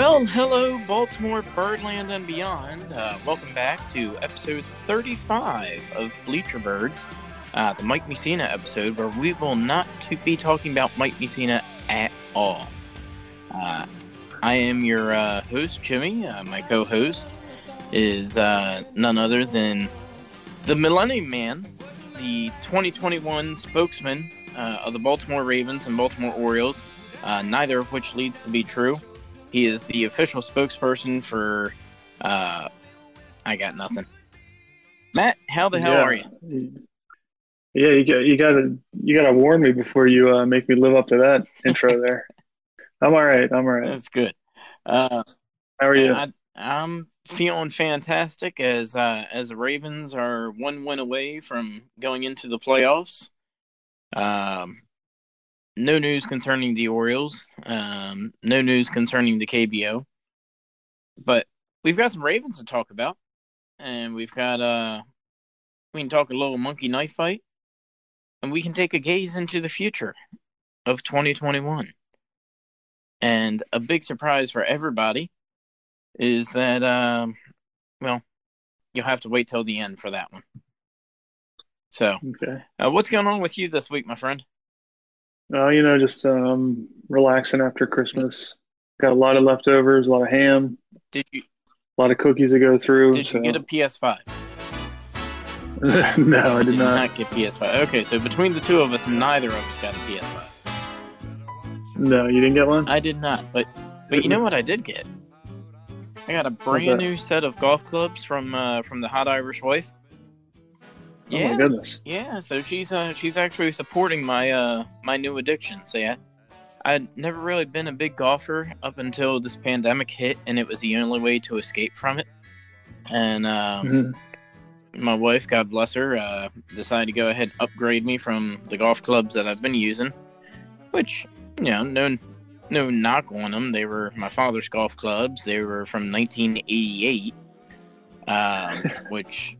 Well, hello, Baltimore, Birdland, and beyond. Uh, welcome back to episode 35 of Bleacher Birds, uh, the Mike Mussina episode, where we will not to be talking about Mike Mussina at all. Uh, I am your uh, host, Jimmy. Uh, my co host is uh, none other than the Millennium Man, the 2021 spokesman of the Baltimore Ravens and Baltimore Orioles, neither of which leads to be true. He is the official spokesperson for. Uh, I got nothing. Matt, how the hell yeah. are you? Yeah, you got you got to you got to warn me before you uh, make me live up to that intro there. I'm all right. I'm all right. That's good. Uh, how are you? I, am feeling fantastic as uh, as the Ravens are one win away from going into the playoffs. Um, no news concerning the Orioles. Um, no news concerning the KBO. But we've got some Ravens to talk about, and we've got uh, we can talk a little monkey knife fight, and we can take a gaze into the future of 2021. And a big surprise for everybody is that, um, well, you'll have to wait till the end for that one. So, okay. Uh, what's going on with you this week, my friend? Oh, you know, just um, relaxing after Christmas. Got a lot of leftovers, a lot of ham. Did you? A lot of cookies to go through. Did so. you get a PS5? no, I did, did not. not get PS5. Okay, so between the two of us, neither of us got a PS5. No, you didn't get one. I did not, but but you know what I did get? I got a brand new set of golf clubs from uh, from the Hot Irish Wife. Yeah. Oh my goodness. Yeah, so she's uh she's actually supporting my uh my new addiction. So yeah. I'd never really been a big golfer up until this pandemic hit and it was the only way to escape from it. And um, mm-hmm. my wife, God bless her, uh, decided to go ahead upgrade me from the golf clubs that I've been using, which, you know, no no knock on them. They were my father's golf clubs. They were from 1988, um, which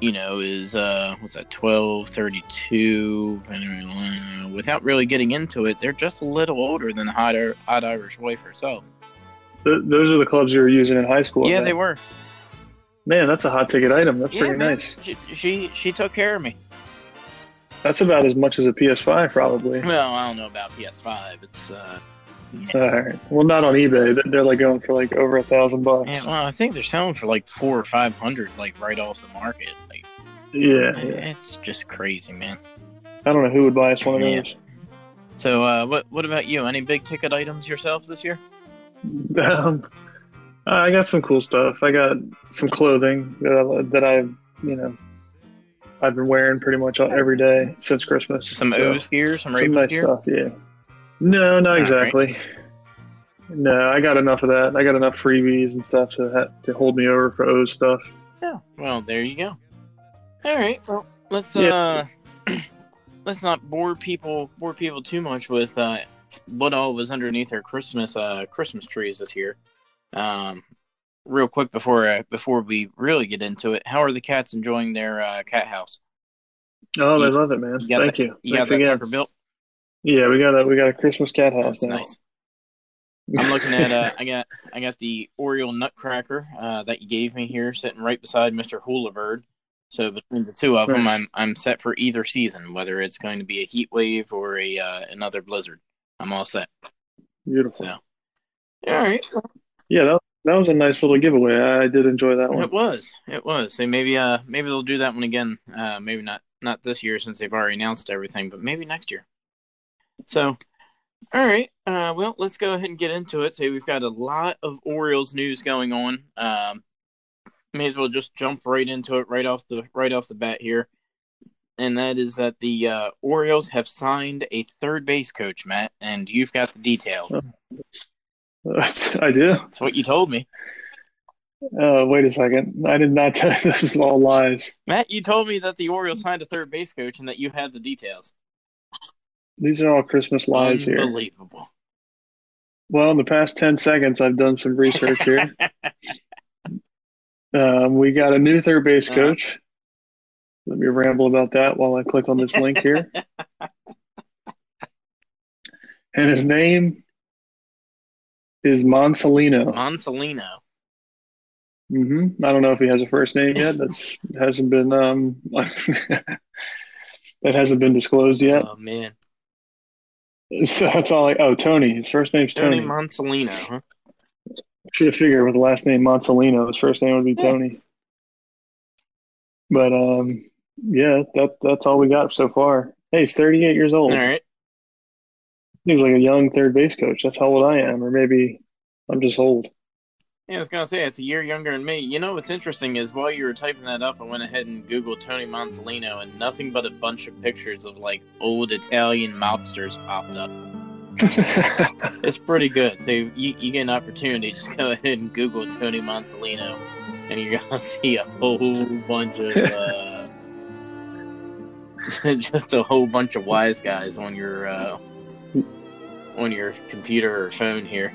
you know, is uh what's that, twelve thirty two without really getting into it, they're just a little older than the hot, hot Irish wife herself. Th- those are the clubs you were using in high school. Yeah, they were. Man, that's a hot ticket item. That's yeah, pretty man. nice. She, she she took care of me. That's about as much as a PS5, probably. Well, I don't know about PS5. It's uh all right. Well, not on eBay. They're like going for like over a thousand bucks. Yeah, well, I think they're selling for like four or five hundred, like right off the market. Yeah, yeah. it's just crazy, man. I don't know who would buy us one of Yeah. those. So, uh, what what about you? Any big ticket items yourselves this year? Um, I got some cool stuff. I got some clothing that, I, that I've you know I've been wearing pretty much every day since Christmas. Some So, O's gear, some some nice gear. stuff. Yeah. No, not right. exactly. No, I got enough of that. I got enough freebies and stuff to ha- to hold me over for O's stuff. Yeah. Well, there you go. All right. Well, let's Yeah. uh, let's not bore people bore people too much with uh, what all was underneath our Christmas uh Christmas trees this year. Um, real quick before uh, before we really get into it, how are the cats enjoying their uh, cat house? Oh, they You- love it, man. You Thank that, you. You got Thanks that again. sucker built. Yeah, we got a we got a Christmas cat house That's now. nice. I'm looking at uh, I got I got the Oriole Nutcracker uh, that you gave me here, sitting right beside Mr. Hula Bird. So between the two of them, I'm I'm set for either season, whether it's going to be a heat wave or a uh, another blizzard. I'm all set. Beautiful. So, all right, Yeah, that, that was a nice little giveaway. I did enjoy that one. it was it was. So maybe uh maybe they'll do that one again. Uh, maybe not not this year since they've already announced everything, but maybe next year. So, all right. Uh, well, let's go ahead and get into it. So we've got a lot of Orioles news going on. Um, may as well just jump right into it right off the right off the bat here, and that is that the uh, Orioles have signed a third base coach, Matt, and you've got the details. I do. That's what you told me, Uh, wait a second. I did not tell this is all lies. Matt. You told me that the Orioles signed a third base coach and that you had the details. These are all Christmas lies here. Unbelievable. Well, in the past 10 seconds, I've done some research here. um, we got a new third base Uh-huh. coach. Let me ramble about that while I click on this link here. And his name is Mansolino. Mansolino. hmm I don't know if he has a first name yet. That's hasn't been um that hasn't been disclosed yet. Oh man, So that's all. I, oh, Tony. His first name's Tony Tony. Mansolino. Huh? Should have figured with the last name Mansolino, his first name would be Tony. But um, yeah, that that's all we got so far. Hey, he's 38 years old. All right. Seems like a young third base coach. That's how old I am, or maybe I'm just old. Yeah, I was gonna say it's a year younger than me. You know what's interesting is while you were typing that up, I went ahead and googled Tony Mansolino, and nothing but a bunch of pictures of like old Italian mobsters popped up. It's pretty good. So you, you get an opportunity, just go ahead and Google Tony Mansolino, and you're gonna see a whole bunch of uh, just a whole bunch of wise guys on your uh, on your computer or phone here.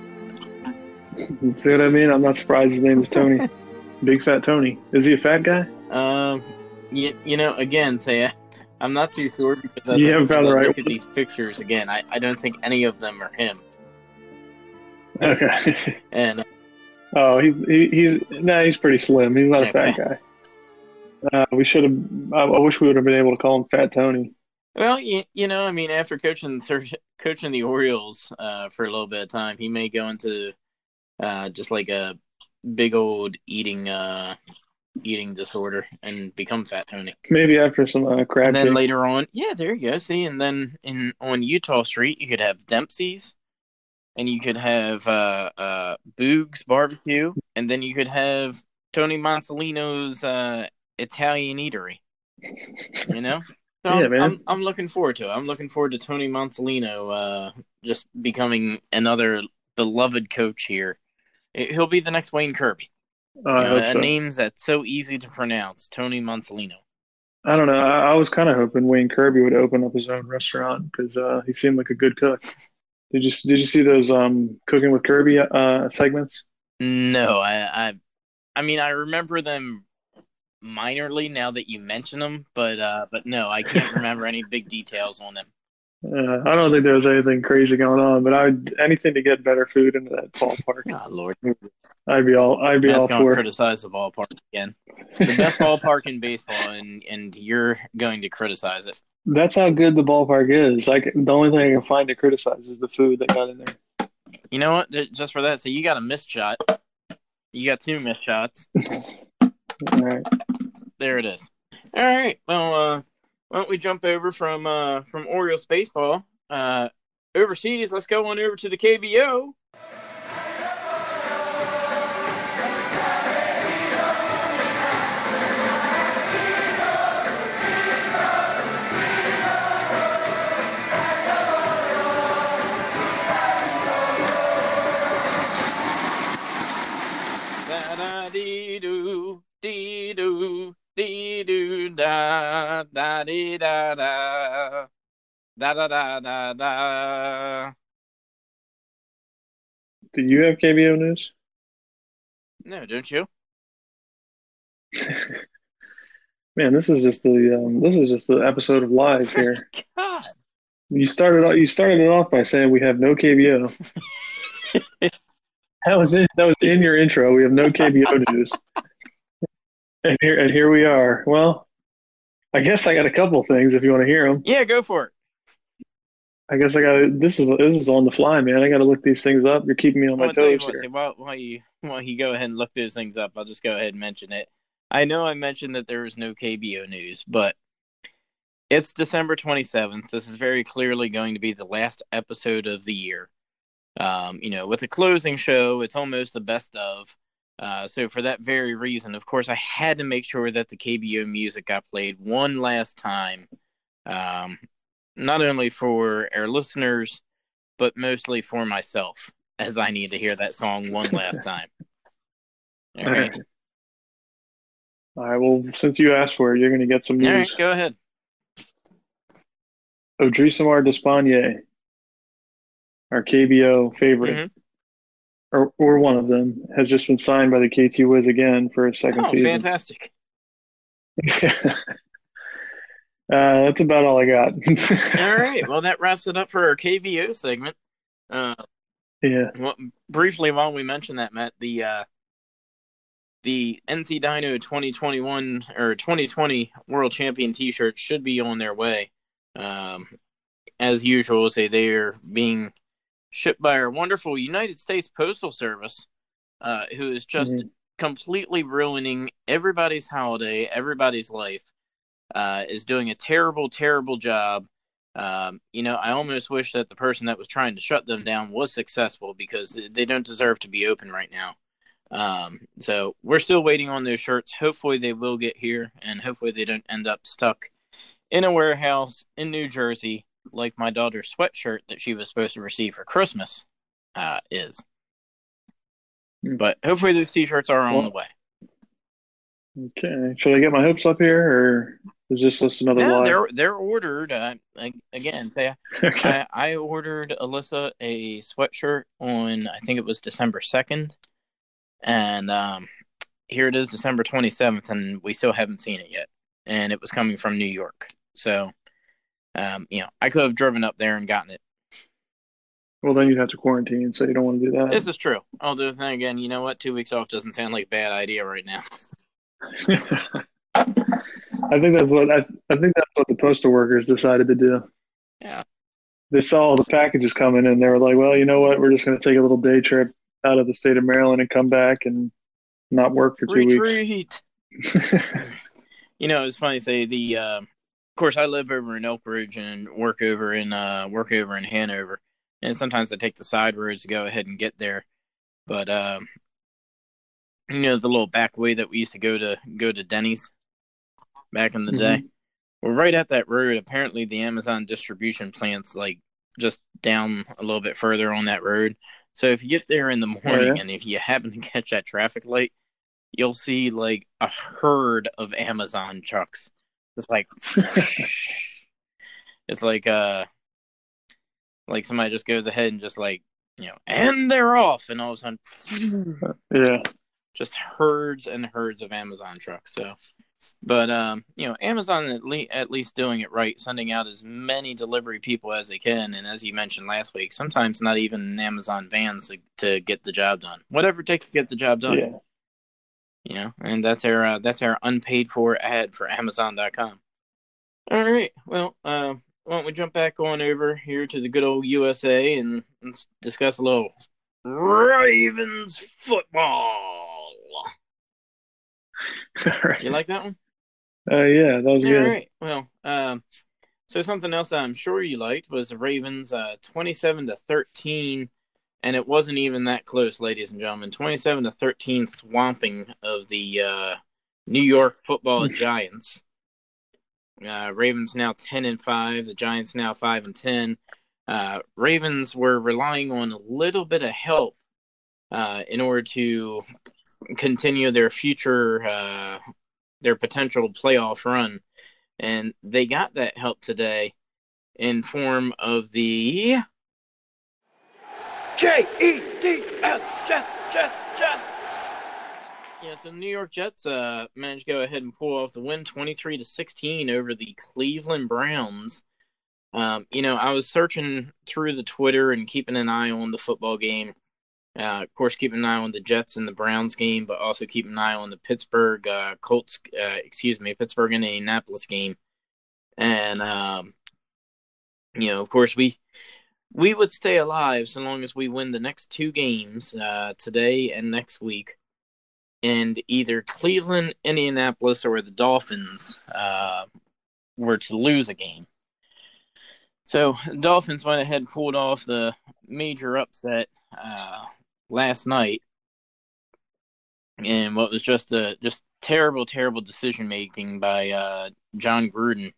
See what I mean? I'm not surprised his name is Tony. Big fat Tony. Is he a fat guy? Um, you, you know, again, say I- I'm not too sure because as, You I- haven't as I the right look at these pictures again, I, I don't think any of them are him. Okay. And oh, he's he, he's nah, he's pretty slim. He's not a fat guy. Uh, we should have. I, I wish we would have been able to call him Fat Tony. well, you, you know, I mean, after coaching the third, coaching the Orioles uh, for a little bit of time, he may go into uh, just like a big old eating uh, eating disorder and become Fat Tony. Maybe after some uh, crab And then cake. later on, yeah, there you go. See, and then in on Eutaw Street, you could have Dempsey's, and you could have uh, uh, Boog's Barbecue, and then you could have Tony Mansolino's uh, Italian Eatery. You know, so Yeah, I'm, man. I'm I'm looking forward to it. I'm looking forward to Tony Mansolino uh, just becoming another beloved coach here. He'll be the next Wayne Kirby. Uh, I You hope a so. name's that's so easy to pronounce. Tony Mansolino. I don't know. I, I was kind of hoping Wayne Kirby would open up his own restaurant because uh, he seemed like a good cook. Did you did you see those um, cooking with Kirby uh, segments? No, I, I, I mean, I remember them minorly now that you mention them, but uh, but no, I can't remember any big details on them. Uh, I don't think there was anything crazy going on, but I would anything to get better food into that ballpark. Oh Lord, I'd be all I'd be that's all going to for. criticize the ballpark again. The best ballpark in baseball, and and you're going to criticize it. That's how good the ballpark is. Like the only thing I can find to criticize is the food that got in there. You know what? Just for that, so you got a missed shot. You got two missed shots. All right. There it is. All right. Well, uh, why don't we jump over from uh, from Orioles baseball uh, overseas? Let's go on over to the KBO. Dee doo dee doo dee doo da da dee da da da da da da da. Do you have KBO news? No, don't you? Man, this is just the um, this is just the episode of live here. God. You started you started it off by saying we have no KBO. that was it. That was in your intro. We have no KBO news. And here and here we are. Well, I guess I got a couple things if you want to hear them. Yeah, go for it. I guess I got this is this is on the fly, man. I got to look these things up. You're keeping me on my you toes here. say, while, while you while you go ahead and look those things up, I'll just go ahead and mention it. I know I mentioned that there was no KBO news, but it's December 27th. This is very clearly going to be the last episode of the year. Um, you know, with the closing show, it's almost the best of. Uh, so for that very reason, of course, I had to make sure that the KBO music got played one last time. Um, not only for our listeners, but mostly for myself, as I need to hear that song one last time. All right. All right. Well, since you asked for it, you're going to get some music. All right, go ahead. Odrisamer Despaigne, our KBO favorite, Mhm. Or or one of them, has just been signed by the KT Wiz again for a second Oh, season. fantastic. uh, that's about all I got. All right. Well, that wraps it up for our KBO segment. Uh, Yeah. Well, briefly, while we mention that, Matt, the uh, the NC Dino 2021 or 2020 World Champion T-shirts should be on their way. Um, as usual, say they are being shipped by our wonderful United States Postal Service, uh, who is just mm-hmm. completely ruining everybody's holiday, everybody's life. Uh, is doing a terrible, terrible job. Um, you know, I almost wish that the person that was trying to shut them down was successful because they don't deserve to be open right now. Um, so we're still waiting on those shirts. Hopefully they will get here, and hopefully they don't end up stuck in a warehouse in New Jersey like my daughter's sweatshirt that she was supposed to receive for Christmas uh, is. Hmm. But hopefully those t-shirts are on well, the way. Okay, should I get my hopes up here, or is this just another? No, lie? they're they're ordered. Uh, again, say okay. I, I ordered Alyssa a sweatshirt on I think it was December second, and um, here it is, December twenty seventh, and we still haven't seen it yet. And it was coming from New York, so um, you know, I could have driven up there and gotten it. Well, then you'd have to quarantine, so you don't want to do that. This is true. Although, then again, you know what? Two weeks off doesn't sound like a bad idea right now. I think that's what I, I think that's what the postal workers decided to do. Yeah. They saw all the packages coming and they were like, "Well, you know what? We're just going to take a little day trip out of the state of Maryland and come back and not work for two Retreat. weeks." you know, it's funny to say the uh, of course, I live over in Elkridge and work over in uh, work over in Hanover, and sometimes I take the side roads to go ahead and get there. But um, you know, the little back way that we used to go to go to Denny's back in the mm-hmm. day. Well, right at that road, apparently the Amazon distribution plant's like just down a little bit further on that road. So if you get there in the oh, morning yeah? and if you happen to catch that traffic light, you'll see like a herd of Amazon trucks it's like it's like uh like somebody just goes ahead and just like you know and they're off and all of a sudden yeah just herds and herds of Amazon trucks. So but um, you know, Amazon at, le- at least doing it right, sending out as many delivery people as they can, and as you mentioned last week, sometimes not even Amazon vans to, to get the job done. Whatever it takes to get the job done. Yeah. You know, and that's our uh, that's our unpaid for ad for Amazon.com. All right, well, uh, why don't we jump back on over here to the good old USA and let's discuss a little Ravens football. right. You like that one? Uh, yeah, that was All good. All right, well, um, so something else I'm sure you liked was the Ravens, uh, twenty-seven to thirteen and it wasn't even that close, ladies and gentlemen. Twenty-seven to thirteen, swamping of the uh, New York Football Giants. Uh, Ravens now ten and five. The Giants now five and ten. Uh, Ravens were relying on a little bit of help uh, in order to continue their future, uh, their potential playoff run, and they got that help today in form of the J E D S Jets, Jets, Jets. Yeah, so the New York Jets uh, managed to go ahead and pull off the win, twenty-three to sixteen over the Cleveland Browns. Um, you know, I was searching through the Twitter and keeping an eye on the football game. Uh, of course, keeping an eye on the Jets and the Browns game, but also keeping an eye on the Pittsburgh uh, Colts, uh, excuse me, Pittsburgh and Indianapolis game. And um, you know, of course, we we would stay alive so long as we win the next two games uh, today and next week. And either Cleveland, Indianapolis, or the Dolphins uh, were to lose a game. So the Dolphins went ahead and pulled off the major upset uh, last night, and what was just a just terrible, terrible decision making by uh, Jon Gruden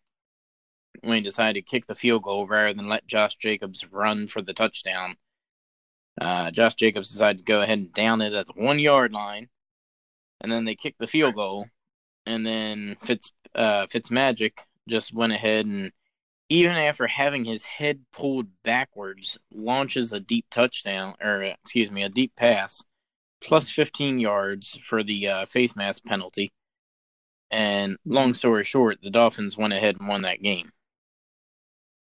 when he decided to kick the field goal rather than let Josh Jacobs run for the touchdown. Uh, Josh Jacobs decided to go ahead and down it at the one yard line, and then they kicked the field goal, and then Fitz uh, Fitzmagic just went ahead and even after having his head pulled backwards, launches a deep touchdown or excuse me, a deep pass, plus 15 yards for the uh, face mask penalty. And long story short, the Dolphins went ahead and won that game.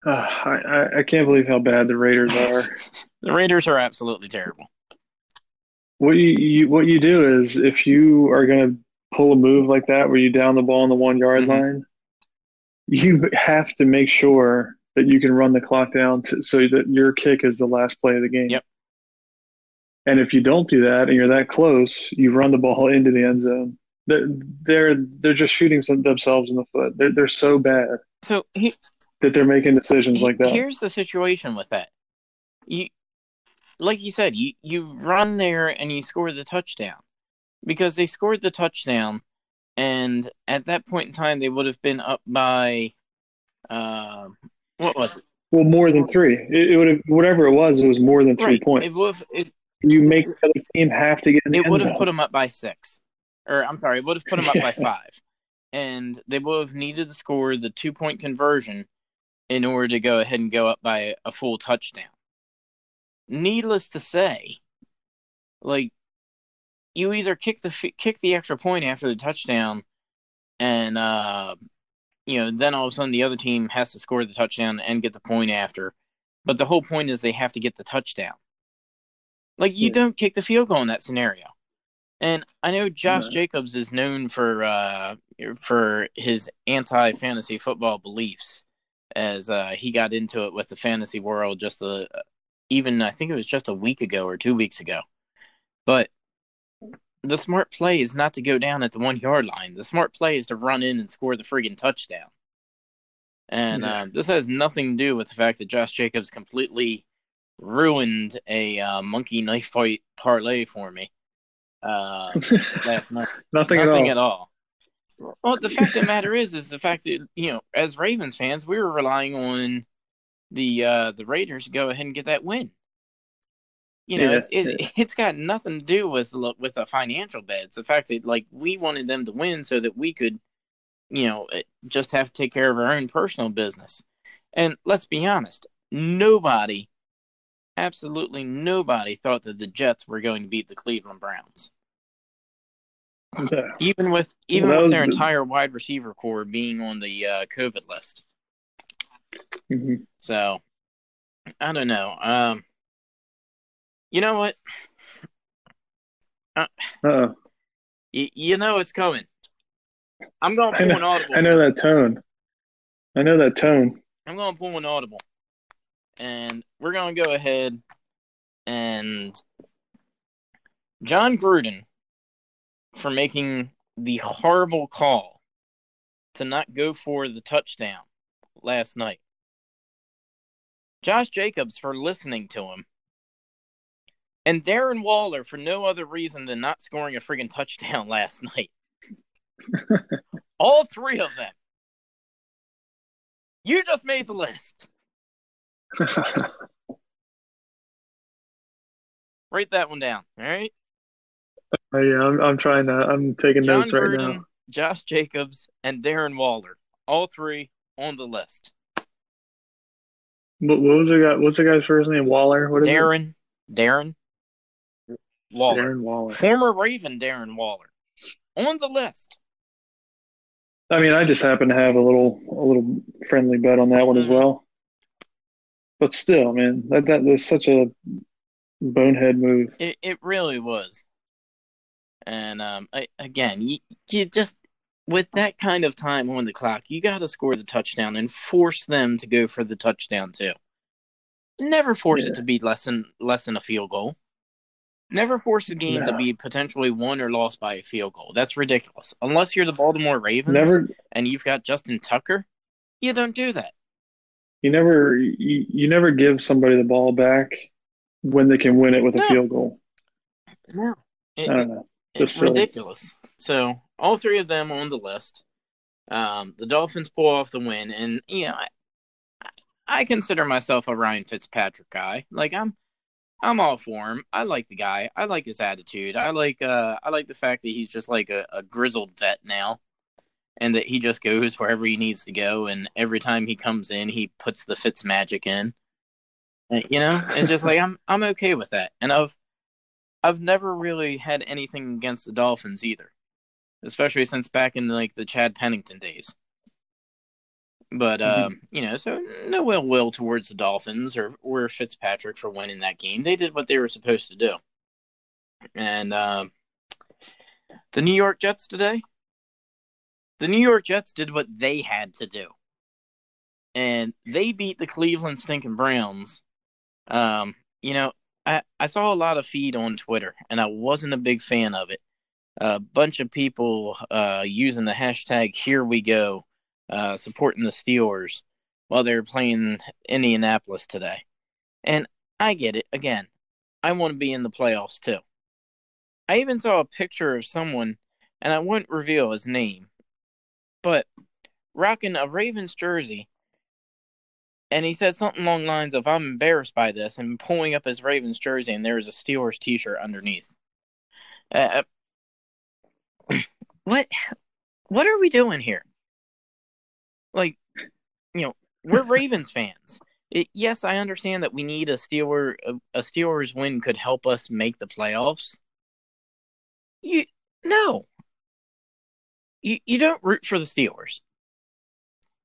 Uh, I, I can't believe how bad the Raiders are. the Raiders are absolutely terrible. What you, you what you do is if you are going to pull a move like that where you down the ball on the one yard mm-hmm. line, you have to make sure that you can run the clock down to, so that your kick is the last play of the game. Yep. And if you don't do that and you're that close, you run the ball into the end zone. They're they're, they're just shooting themselves in the foot. They're they're so bad. So he, that they're making decisions like that. Here's the situation with that. You, like you said, you you run there and you score the touchdown because they scored the touchdown, and at that point in time they would have been up by, uh, what was it? Well, more than three. It, it would have whatever it was. It was more than three right. points. It would it, you make the team have to get. it would have put them up by six, or I'm sorry, it would have put them up by five, and they would have needed to score the two point conversion in order to go ahead and go up by a full touchdown. Needless to say, like you either kick the kick the extra point after the touchdown, and uh, you know then all of a sudden the other team has to score the touchdown and get the point after. But the whole point is they have to get the touchdown. Like you yeah. don't kick the field goal in that scenario. And I know Josh Jacobs is known for uh, for his anti fantasy football beliefs, as uh, he got into it with the fantasy world just a, even I think it was just a week ago or two weeks ago. But the smart play is not to go down at the one yard line. The smart play is to run in and score the friggin' touchdown. And yeah. uh, this has nothing to do with the fact that Josh Jacobs completely ruined a uh, monkey knife fight parlay for me. Uh, that's not nothing, nothing at all. At all. Well, the fact of the matter is, is the fact that you know, as Ravens fans, we were relying on the uh, the Raiders to go ahead and get that win. You know, yeah, it's it, yeah. it's got nothing to do with with a financial bet. It's the fact that like we wanted them to win so that we could, you know, eh, just have to take care of our own personal business. And let's be honest, nobody absolutely nobody thought that the Jets were going to beat the Cleveland Browns. Yeah. Even with even well, with their entire wide receiver core being on the uh, COVID list. Mm-hmm. So I don't know. Um, you know what? Uh, y- you know it's coming. I'm going to pull know, an audible. I know that tone. I know that tone. I'm going to pull an audible and we're going to go ahead and Jon Gruden for making the horrible call to not go for the touchdown last night. Josh Jacobs for listening to him. And Darren Waller for no other reason than not scoring a friggin' touchdown last night. All three of them. You just made the list. Write that one down. All right. Oh, yeah, I'm, I'm trying to. I'm taking Jon notes right now. Josh Jacobs and Darren Waller, all three on the list. What, what was the guy? What's the guy's first name? Waller. What is Darren. It? Darren. Waller. Darren Waller. Former Raven Darren Waller on the list. I mean, I just happen to have a little a little friendly bet on that one mm-hmm. as well but still, man, that that was such a bonehead move. It it really was. And um, I, again, you, you just with that kind of time on the clock, you got to score the touchdown and force them to go for the touchdown too. Never force yeah. it to be less than less than a field goal. Never force the game no. to be potentially won or lost by a field goal. That's ridiculous. Unless you're the Baltimore Ravens Never... and you've got Justin Tucker, you don't do that you never you, you never give somebody the ball back when they can win it with a field goal. No, it, I don't know. It's ridiculous. So all three of them on the list. Um, the Dolphins pull off the win, and you know, I, I consider myself a Ryan Fitzpatrick guy. Like I'm, I'm all for him. I like the guy. I like his attitude. I like, uh, I like the fact that he's just like a, a grizzled vet now and that he just goes wherever he needs to go. And every time he comes in, he puts the Fitz magic in. You know, it's just like I'm I'm okay with that. And I've I've never really had anything against the Dolphins either, especially since back in like the Chad Pennington days. But mm-hmm. you know, so no ill will towards the Dolphins or or Fitzpatrick for winning that game. They did what they were supposed to do. And uh, the New York Jets today, the New York Jets did what they had to do, and they beat the Cleveland stinking Browns. Um, you know, I I saw a lot of feed on Twitter, and I wasn't a big fan of it. A bunch of people uh, using the hashtag Here We Go uh, supporting the Steelers while they were playing Indianapolis today. And I get it. Again, I want to be in the playoffs too. I even saw a picture of someone, and I wouldn't reveal his name, but rocking a Ravens jersey. And he said something along the lines of, I'm embarrassed by this, and pulling up his Ravens jersey, and there was a Steelers t shirt underneath. Uh, what? What are we doing here? like you know we're Ravens fans. It, yes, I understand that we need a Steeler a Steelers win could help us make the playoffs. You no. You you don't root for the Steelers.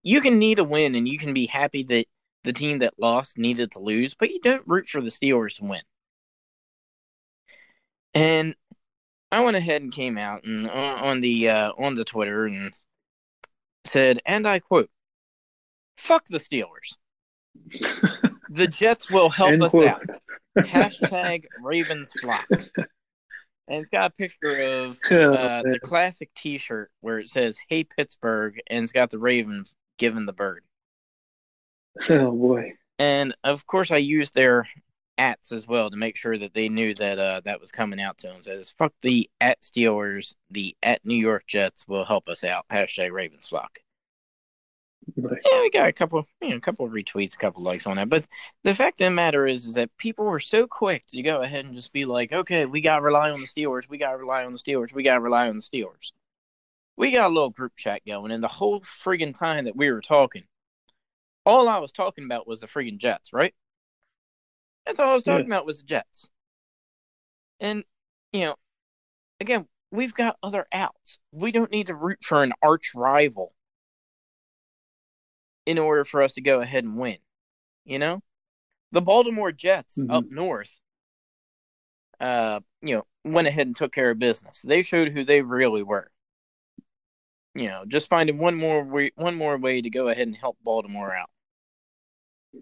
You can need a win and you can be happy that the team that lost needed to lose, but you don't root for the Steelers to win. And I went ahead and came out and on the uh, on the Twitter and said, and I quote, fuck the Steelers. the Jets will help End us quote. out. Hashtag Ravens flock. And it's got a picture of oh, uh, the classic t shirt where it says, Hey Pittsburgh, and it's got the Raven giving the bird. Oh boy. And of course, I used their ats as well to make sure that they knew that uh, that was coming out to them. Says fuck the at Steelers, the at New York Jets will help us out. Hashtag Ravens flock. Nice. Yeah, we got a couple, you know, a couple of retweets, a couple of likes on that. But the fact of the matter is, is that people were so quick to go ahead and just be like, okay, we got to rely on the Steelers. We got to rely on the Steelers. We got to rely on the Steelers. We got a little group chat going, and the whole friggin' time that we were talking, all I was talking about was the friggin' Jets, right? That's all I was talking yeah. about was the Jets. And, you know, again, we've got other outs. We don't need to root for an arch rival in order for us to go ahead and win. You know? The Baltimore Jets mm-hmm. up north uh, you know, went ahead and took care of business. They showed who they really were. You know, just finding one more way, one more way to go ahead and help Baltimore out.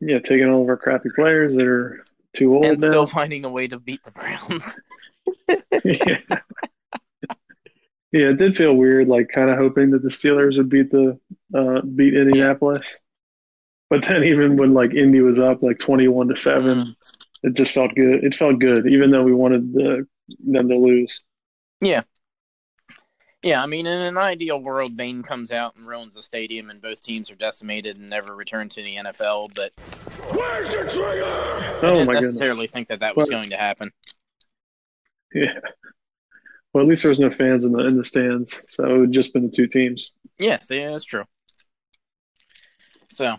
Yeah, taking all of our crappy players that are too old and now. still finding a way to beat the Browns. yeah. yeah, it did feel weird, like kind of hoping that the Steelers would beat the uh, beat Indianapolis. Yeah. But then even when like Indy was up like twenty one to seven, mm. it just felt good. It felt good, even though we wanted the, them to lose. Yeah, yeah, I mean, in an ideal world, Bane comes out and ruins the stadium, and both teams are decimated and never return to the NFL. But where's your trigger? I oh didn't necessarily goodness. think that that was but, going to happen. Yeah. Well, at least there was no fans in the in the stands, so it would just been the two teams. Yes, yeah, that's true. So,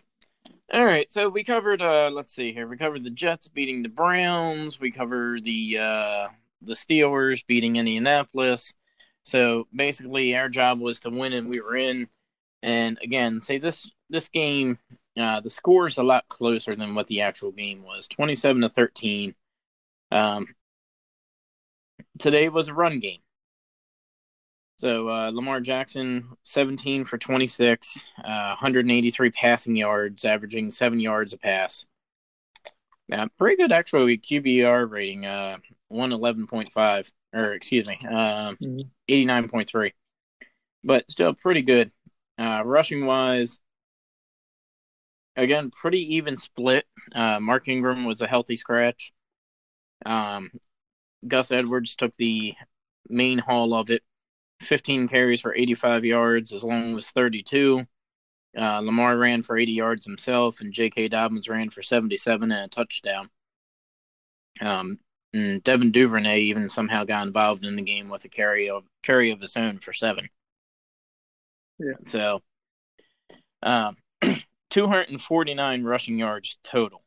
all right, so we covered. uh Let's see here. We covered the Jets beating the Browns. We covered the uh the Steelers beating Indianapolis. So basically, our job was to win, and we were in. And again, say this this game, uh, the score is a lot closer than what the actual game was, twenty-seven to thirteen. Um, today was a run game. So uh, Lamar Jackson, 17 for 26, uh, 183 passing yards, averaging seven yards a pass. Yeah, pretty good actually QBR rating, uh, 111.5 or excuse me, um, mm-hmm. 89.3. But still pretty good. Uh, rushing wise, again, pretty even split. Uh, Mark Ingram was a healthy scratch. Um, Gus Edwards took the main haul of it. 15 carries for 85 yards, as long as 32. Uh, Lamar ran for 80 yards himself, and J.K. Dobbins ran for 77 and a touchdown. Um, and Devin Duvernay even somehow got involved in the game with a carry of carry of his own for seven. Yeah. So, um, 249 rushing yards total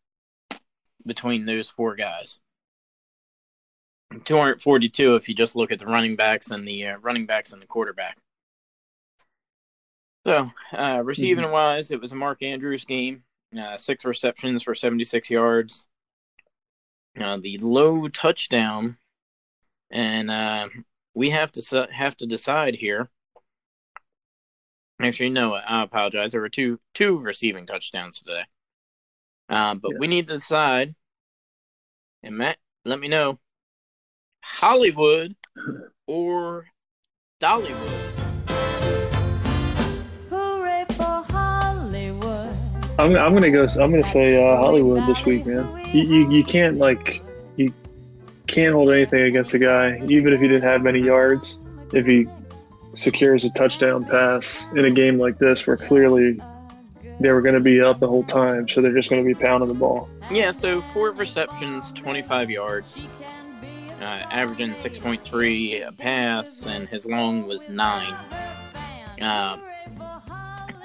between those four guys. 242 if you just look at the running backs and the uh, running backs and the quarterback. So, uh, receiving mm-hmm. wise, it was a Mark Andrews game. Uh, six receptions for 76 yards. Uh, the low touchdown, and uh, we have to have to decide here. Actually, no, I apologize. There were two two receiving touchdowns today, uh, but yeah. we need to decide. And Matt, let me know Hollywood or Dollywood. I'm, I'm gonna go. I'm gonna say uh, Hollywood this week, man. You, you, you can't like you can't hold anything against a guy, even if he didn't have many yards. If he secures a touchdown pass in a game like this, where clearly they were going to be up the whole time, so they're just going to be pounding the ball. Yeah. So four receptions, 25 yards, uh, averaging 6.3 a pass, and his long was nine. Uh,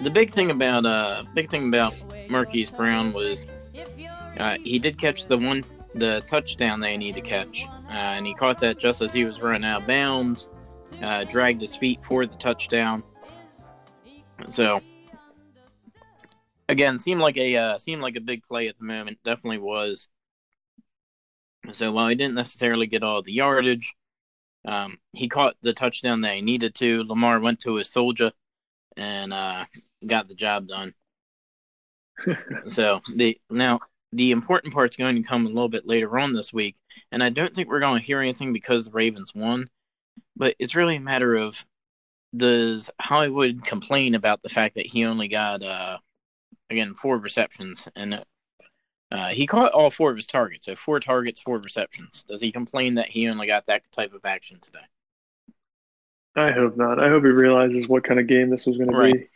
the big thing about uh big thing about Marquise Brown was uh, he did catch the one the touchdown they need to catch, uh, and he caught that just as he was running out of bounds, uh, dragged his feet for the touchdown. So again, seemed like a uh, seemed like a big play at the moment. Definitely was. So while he didn't necessarily get all the yardage, um, he caught the touchdown that he needed to. Lamar went to his soldier and uh, got the job done. so the now the important part's going to come a little bit later on this week, and I don't think we're going to hear anything because the Ravens won, but it's really a matter of does Hollywood complain about the fact that he only got uh again four receptions and uh, he caught all four of his targets, so four targets, four receptions. Does he complain that he only got that type of action today? I hope not. I hope he realizes what kind of game this was going right. to be.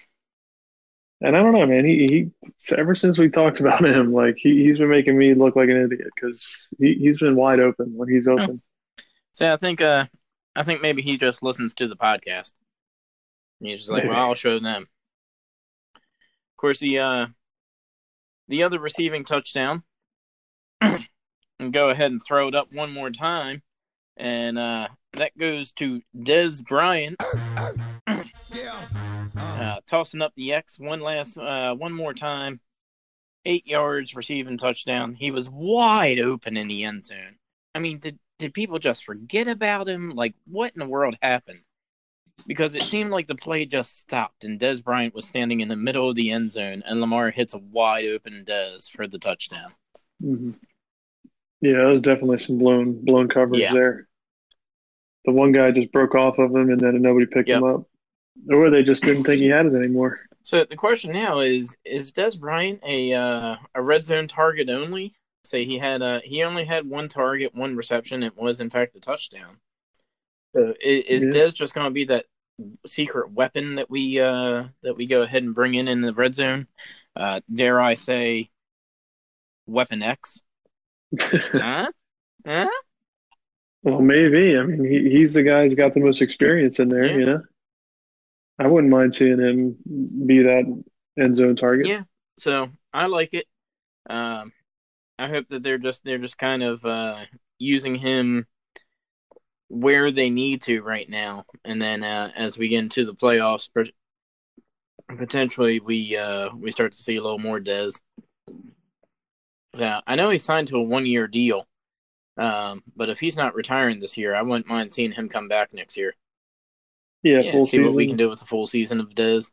And I don't know, man. He, he ever since we talked about him, like he he's been making me look like an idiot because he he's been wide open when he's open. Oh. So I think uh I think maybe he just listens to the podcast. he's just like, well, I'll show them. Of course, the uh the other receiving touchdown, and go ahead and throw it up one more time, and uh that goes to Dez Bryant. Uh, tossing up the X one last, uh, one more time. Eight yards, receiving touchdown. He was wide open in the end zone. I mean, did did people just forget about him? Like, what in the world happened? Because it seemed like the play just stopped, and Dez Bryant was standing in the middle of the end zone, and Lamar hits a wide open Dez for the touchdown. Mm-hmm. Yeah, it was definitely some blown blown coverage yeah. there. The one guy just broke off of him, and then nobody picked yep. him up or they just didn't think he had it anymore. So the question now is: Is Dez Bryant a uh, a red zone target only? Say he had a he only had one target, one reception. It was in fact the touchdown. So is, yeah. Dez just going to be that secret weapon that we uh, that we go ahead and bring in in the red zone? Uh, dare I say, Weapon X? huh? Huh? Well, maybe. I mean, he, he's the guy who's got the most experience in there. Yeah. You know. I wouldn't mind seeing him be that end zone target. Yeah, so I like it. Um, I hope that they're just they're just kind of uh, using him where they need to right now, and then uh, as we get into the playoffs, potentially we uh, we start to see a little more Dez. Yeah, I know he signed to a one year deal, um, but if he's not retiring this year, I wouldn't mind seeing him come back next year. Yeah, yeah see season. what we can do with the full season of Dez.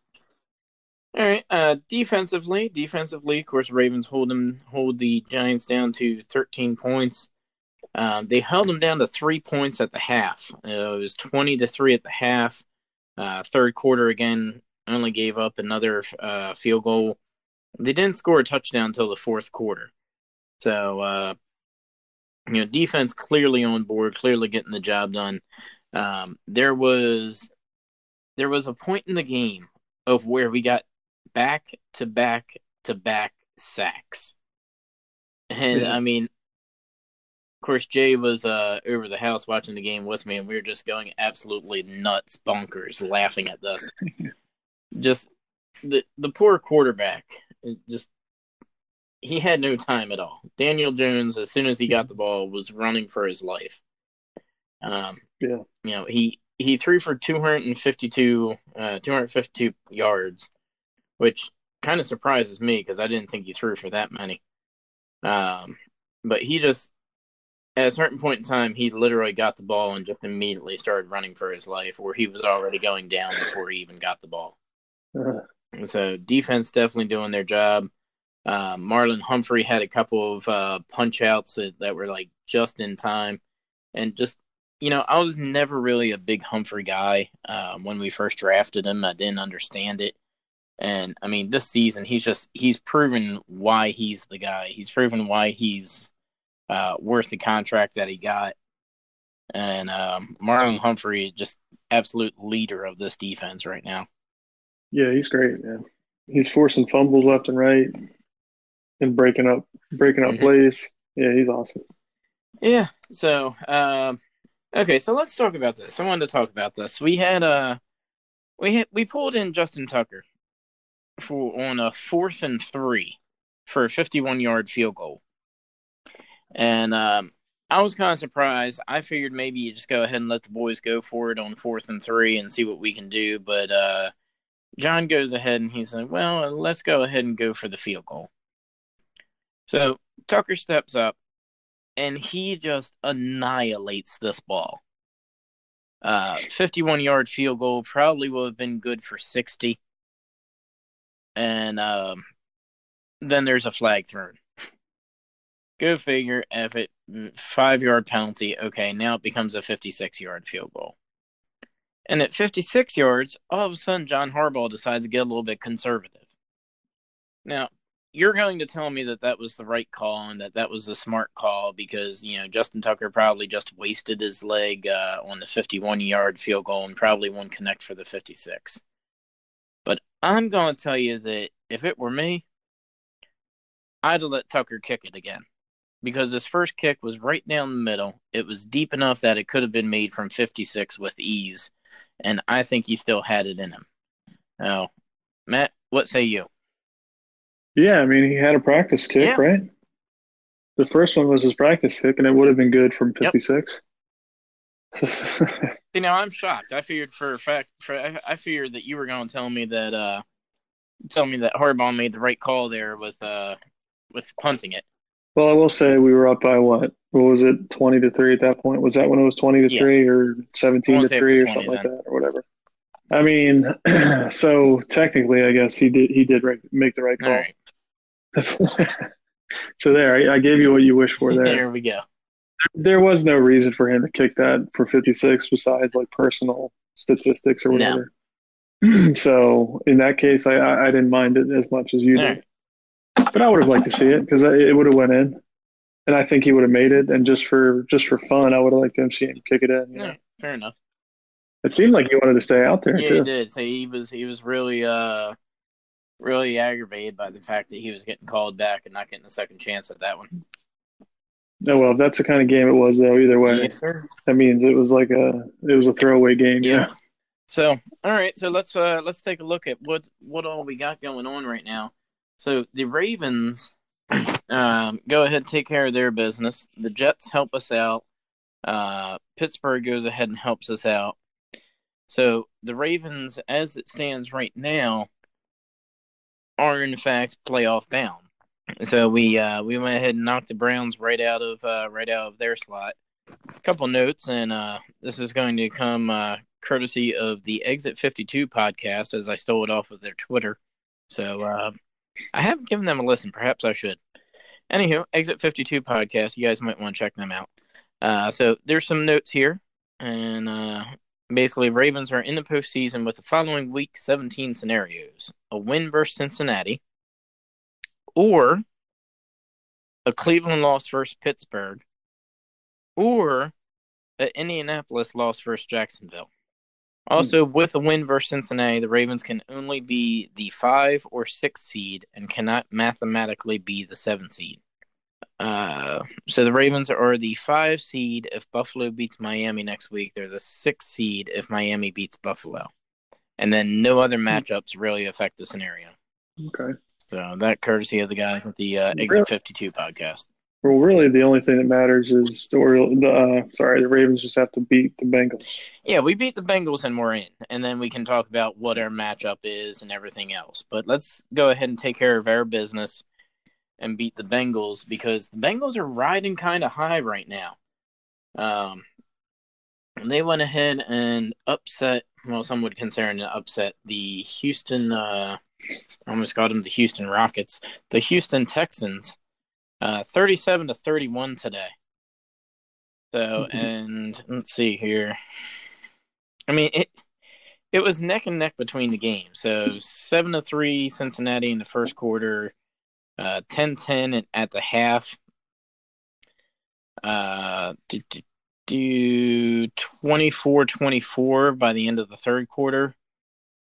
All right. Uh, defensively, defensively, of course, Ravens hold them hold the Giants down to 13 points. Um, they held them down to three points at the half. Uh, it was 20 to three at the half. Uh, third quarter again, only gave up another uh, field goal. They didn't score a touchdown until the fourth quarter. So, uh, you know, defense clearly on board, clearly getting the job done. Um, there was there was a point in the game of where we got back to back to back sacks. And yeah. I mean, of course, Jay was uh, over the house watching the game with me, and we were just going absolutely nuts, bonkers, laughing at this. just the the poor quarterback, just he had no time at all. Daniel Jones, as soon as he got the ball, was running for his life. Um, yeah, you know he he threw for 252 uh, 252 yards, which kind of surprises me because I didn't think he threw for that many. Um, but he just at a certain point in time, he literally got the ball and just immediately started running for his life, where he was already going down before he even got the ball. Uh-huh. So defense definitely doing their job. Uh, Marlon Humphrey had a couple of uh, punch outs that, that were like just in time, and just you know, I was never really a big Humphrey guy. Um, when we first drafted him, I didn't understand it. And I mean, this season, he's just, he's proven why he's the guy. He's proven why he's uh, worth the contract that he got. And um, Marlon Humphrey, just absolute leader of this defense right now. Yeah, he's great, man. He's forcing fumbles left and right and breaking up, breaking up mm-hmm. plays. Yeah, he's awesome. Yeah. So, um, Okay, so let's talk about this. I wanted to talk about this. We had uh we had, we pulled in Justin Tucker for on a fourth and three for a 51 yard field goal, and um, I was kind of surprised. I figured maybe you just go ahead and let the boys go for it on fourth and three and see what we can do. But uh, John goes ahead and he said, "Well, let's go ahead and go for the field goal." So Tucker steps up and he just annihilates this ball. Uh, 51 yard field goal probably would have been good for 60. And um, then there's a flag thrown. Go figure. If it five yard penalty, okay, now it becomes a 56 yard field goal. And at 56 yards, all of a sudden, John Harbaugh decides to get a little bit conservative. Now, you're going to tell me that that was the right call and that that was the smart call because you know Justin Tucker probably just wasted his leg uh, on the 51 yard field goal and probably won't connect for the 56. But I'm going to tell you that if it were me, I'd let Tucker kick it again because his first kick was right down the middle. It was deep enough that it could have been made from 56 with ease, and I think he still had it in him. Now, Matt, what say you? Yeah, I mean, he had a practice kick, yeah. right? The first one was his practice kick, and it would have been good from 56. Yep. See, now I'm shocked. I figured for a fact, for, I figured that you were going to tell me that, uh, tell me that Harbaugh made the right call there with, uh, with punting it. Well, I will say we were up by what? What was it? Twenty to three at that point. Was that when it was twenty to yeah. three or seventeen to three or something then. like that or whatever? I mean, so technically, I guess he did he did make the right call. Right. so there, I, I, gave you what you wish for there. there we go. There was no reason for him to kick that for 56 besides like personal statistics or whatever. No. so in that case, I, I, I didn't mind it as much as you did. But I would have liked to see it because it would have went in, and I think he would have made it. And just for just for fun, I would have liked to see him kick it in. yeah, know? fair enough. It seemed like he wanted to stay out there. Yeah, too. he did. So he was he was really uh really aggravated by the fact that he was getting called back and not getting a second chance at that one. Oh well, if that's the kind of game it was, though. Either way, yes, that means it was like a it was a throwaway game. Yeah. yeah. So, all right. So let's uh let's take a look at what what all we got going on right now. So the Ravens, um, go ahead take care of their business. The Jets help us out. Uh, Pittsburgh goes ahead and helps us out. So the Ravens, as it stands right now, are in fact playoff bound. So we uh, we went ahead and knocked the Browns right out of uh, right out of their slot. A couple notes, and uh, this is going to come uh, courtesy of the Exit Fifty Two podcast, as I stole it off of their Twitter. So uh, I haven't given them a listen. Perhaps I should. Anywho, Exit Fifty Two podcast. You guys might want to check them out. Uh, so there's some notes here, and Basically, Ravens are in the postseason with the following Week 17 scenarios: a win versus Cincinnati, or a Cleveland loss versus Pittsburgh, or an Indianapolis loss versus Jacksonville. Also, with a win versus Cincinnati, the Ravens can only be the five or six seed and cannot mathematically be the seven seed. Uh, so the Ravens are the five seed if Buffalo beats Miami next week. They're the six seed if Miami beats Buffalo, and then no other hmm. matchups really affect the scenario. Okay. So that courtesy of the guys at the uh, Exit Fifty Two podcast. Well, really, the only thing that matters is the. The, uh, sorry, the Ravens just have to beat the Bengals. Yeah, we beat the Bengals and we're in, and then we can talk about what our matchup is and everything else. But let's go ahead and take care of our business and beat the Bengals because the Bengals are riding kind of high right now. Um, they went ahead and upset. Well, some would consider an upset the Houston. Uh, almost got them the Houston Rockets, the Houston Texans, uh, thirty-seven to thirty-one today. So, mm-hmm. and let's see here. I mean it. It was neck and neck between the games. So seven to three Cincinnati in the first quarter, uh, 10-10 at the half. Uh, do, do, do 24-24 by the end of the third quarter.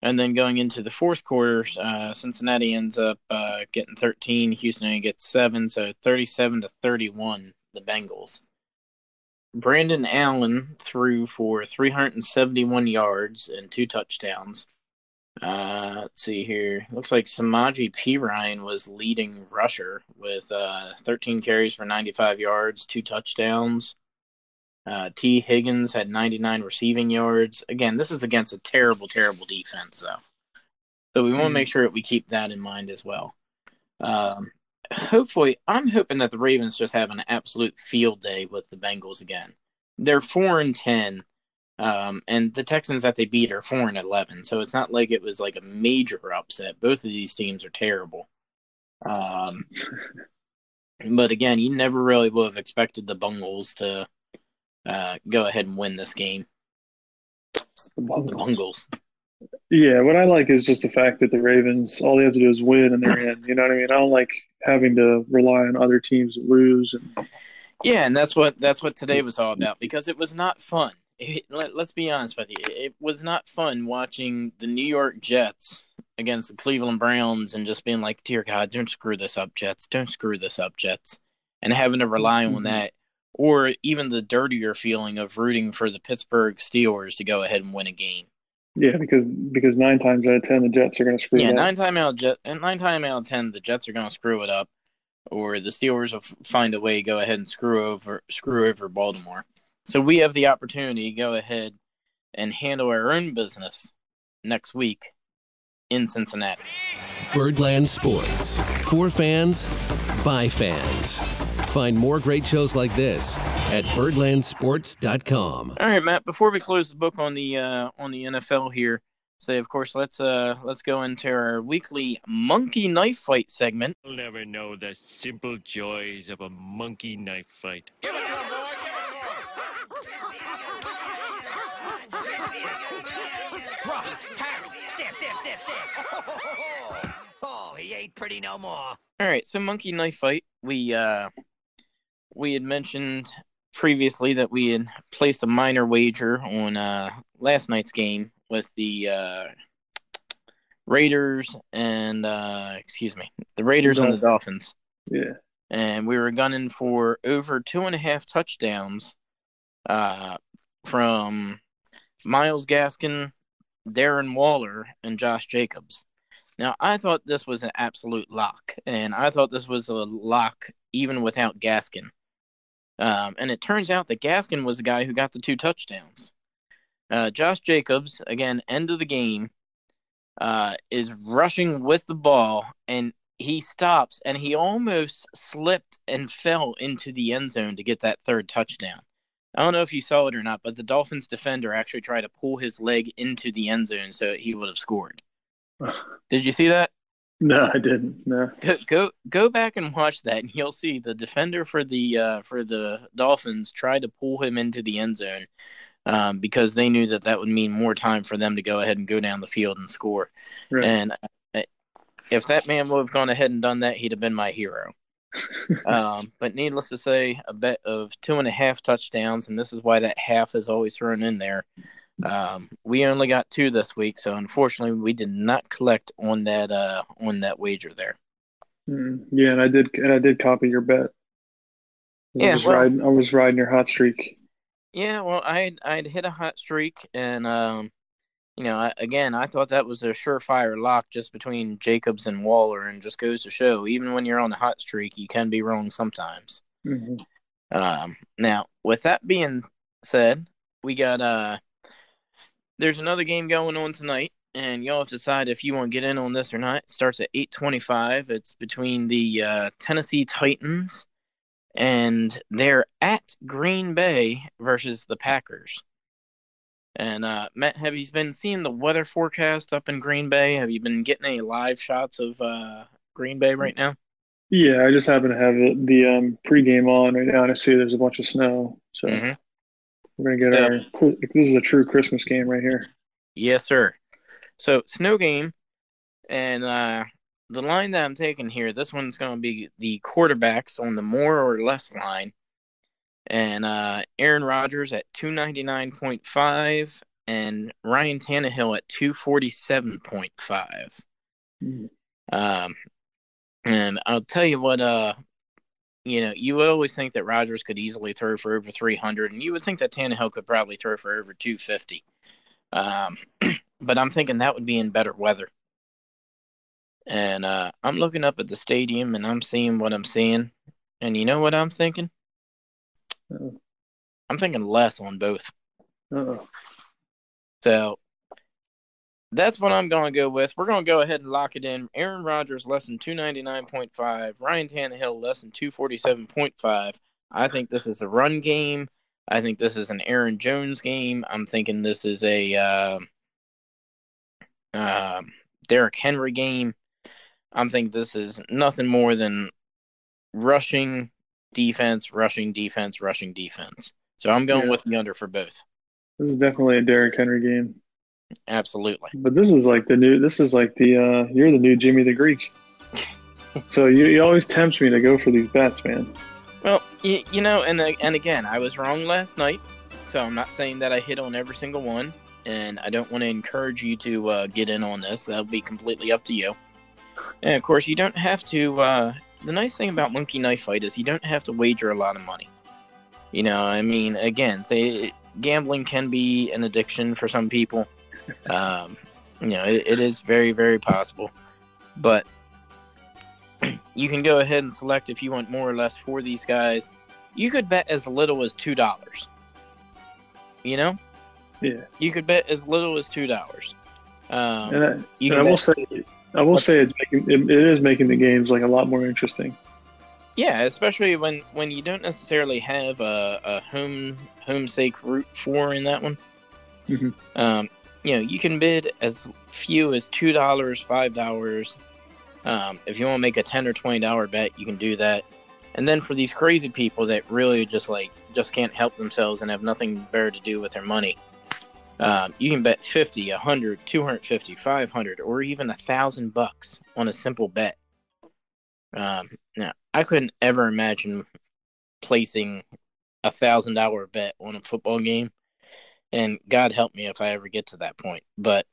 And then going into the fourth quarter, uh, Cincinnati ends up uh, getting 13. Houston gets seven, so 37 to 31. The Bengals. Brandon Allen threw for 371 yards and two touchdowns. Uh, let's see here. Looks like Samaje Perine was leading rusher with uh, 13 carries for 95 yards, two touchdowns. Uh, Tee Higgins had 99 receiving yards. Again, this is against a terrible, terrible defense, though. So we want to hmm. make sure that we keep that in mind as well. Um, hopefully, I'm hoping that the Ravens just have an absolute field day with the Bengals again. They're four and ten, um, and the Texans that they beat are four and eleven. So it's not like it was like a major upset. Both of these teams are terrible. Um, but again, you never really would have expected the Bungles to uh, go ahead and win this game. The Bungles. Yeah, what I like is just the fact that the Ravens, all they have to do is win and they're in. You know what I mean? I don't like having to rely on other teams to lose. And... Yeah, and that's what that's what today was all about because it was not fun. It, let, us be honest with you, it was not fun watching the New York Jets against the Cleveland Browns and just being like, "Dear God, don't screw this up, Jets! Don't screw this up, Jets!" and having to rely mm-hmm. on that or even the dirtier feeling of rooting for the Pittsburgh Steelers to go ahead and win a game. Yeah, because because nine times out of ten the Jets are going to screw. Yeah, it nine time out Jet, nine time out of ten the Jets are going to screw it up, or the Steelers will find a way to go ahead and screw over screw over Baltimore. So we have the opportunity to go ahead and handle our own business next week in Cincinnati. Birdland Sports for fans by fans. Find more great shows like this at birdlandsports.com. All right, Matt, before we close the book on the uh, on the NFL here, say of course let's uh let's go into our weekly monkey knife fight segment. You'll never know the simple joys of a monkey knife fight. Give it to him, boy. Oh, he ain't pretty no more. All right, so monkey knife fight. We uh we had mentioned previously that we had placed a minor wager on uh, last night's game with the uh, Raiders and uh, excuse me, the Raiders and the Dolphins. Yeah, and we were gunning for over two and a half touchdowns uh, from Myles Gaskin, Darren Waller, and Josh Jacobs. Now, I thought this was an absolute lock, and I thought this was a lock even without Gaskin. Um, and it turns out that Gaskin was the guy who got the two touchdowns. Uh, Josh Jacobs, again, end of the game, uh, is rushing with the ball and he stops and he almost slipped and fell into the end zone to get that third touchdown. I don't know if you saw it or not, but the Dolphins defender actually tried to pull his leg into the end zone so he would have scored. Did you see that? No, I didn't. No. Go, go go back and watch that, and you'll see the defender for the uh, for the Dolphins tried to pull him into the end zone um, because they knew that that would mean more time for them to go ahead and go down the field and score. Right. And uh, if that man would have gone ahead and done that, he'd have been my hero. um, but needless to say, a bet of two and a half touchdowns, and this is why that half is always thrown in there. Um, we only got two this week, so unfortunately, we did not collect on that uh, on that wager there. Mm, yeah, and I did, and I did copy your bet. I yeah, was well, riding, I was riding your hot streak. Yeah, well, I I'd hit a hot streak, and um, you know, I, again, I thought that was a surefire lock just between Jacobs and Waller, and just goes to show, even when you're on the hot streak, you can be wrong sometimes. Mhm. Um, now, with that being said, we got uh, there's another game going on tonight, and y'all have to decide if you want to get in on this or not. It starts at 8:25. It's between the uh, Tennessee Titans, and they're at Green Bay versus the Packers. And uh, Matt, have you been seeing the weather forecast up in Green Bay? Have you been getting any live shots of uh, Green Bay right now? Yeah, I just happen to have it, the um, pregame on right now, and I see there's a bunch of snow. So Mhm. We're gonna get So- our. This is a true Christmas game right here. Yes, sir. So snow game, and uh, the line that I'm taking here, this one's going to be the quarterbacks on the more or less line, and uh, Aaron Rodgers at two ninety nine point five, and Ryan Tannehill at two forty seven point five. Mhm. Um, and I'll tell you what, uh, you know, you would always think that Rodgers could easily throw for over 300, and you would think that Tannehill could probably throw for over 250. Um, but I'm thinking that would be in better weather. And uh, I'm looking up at the stadium and I'm seeing what I'm seeing. And you know what I'm thinking? Uh-oh. I'm thinking less on both. Uh-oh. So that's what I'm going to go with. We're going to go ahead and lock it in. Aaron Rodgers less than 299.5. Ryan Tannehill less than 247.5. I think this is a run game. I think this is an Aaron Jones game. I'm thinking this is a uh, um Derrick Henry game. I'm thinking this is nothing more than rushing defense, rushing defense, rushing defense. So I'm going Yeah. with the under for both. This is definitely a Derrick Henry game. Absolutely. But this is like the new. This is like the. uh You're the new Jimmy the Greek. So you, you always tempt me to go for these bets, man. Well, you, you know, and uh, and again, I was wrong last night, so I'm not saying that I hit on every single one, and I don't want to encourage you to uh, get in on this. That'll be completely up to you. And of course, you don't have to. Uh, the nice thing about Monkey Knife Fight is you don't have to wager a lot of money. You know, I mean, again, say gambling can be an addiction for some people. Um, you know, it, it is very, very possible, but you can go ahead and select if you want more or less for these guys. You could bet as little as two dollars. You know, Yeah, you could bet as little as two dollars. Um, and I, and I will say, I will say, it's making it, it is making the games like a lot more interesting. yeah, especially when when you don't necessarily have a, a home home sake root for in that one. Mhm. Um, you know, you can bid as few as two dollars, five dollars. Um, if you want to make a ten or twenty dollar bet, you can do that. And then for these crazy people that really just like just can't help themselves and have nothing better to do with their money, um, you can bet 50, 100, 250, 500, or even a thousand bucks on a simple bet. Um, now, I couldn't ever imagine placing a thousand dollar bet on a football game, and God help me if I ever get to that point. But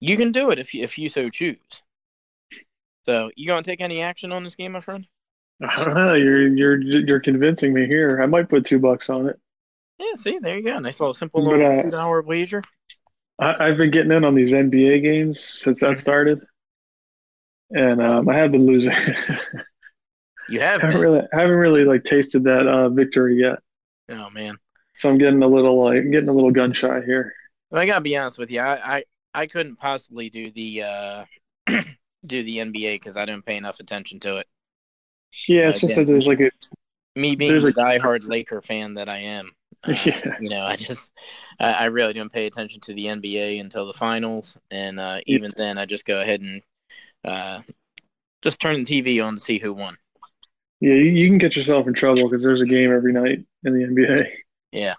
you can do it if you, if you so choose. So, you gonna take any action on this game, my friend? I don't know. You're you're you're convincing me here. I might put two bucks on it. Yeah, see, there you go. Nice little simple But, little uh, two dollar wager. I, I've been getting in on these NBA games since that started, and um, I have been losing. You have haven't been. really haven't really like tasted that uh, victory yet. Oh man. So I'm getting a little like getting a little gun shy here. Well, I gotta be honest with you. I I, I couldn't possibly do the uh do the NBA because I didn't pay enough attention to it. Yeah, it's just Again. that there's like a Me being There's a- diehard Laker fan that I am, uh, Yeah. you know, I just I, I really didn't pay attention to the NBA until the finals, and uh, even then, I just go ahead and uh, just turn the TV on to see who won. yeah you, you can get yourself in trouble because there's a game every night in the NBA. Yeah.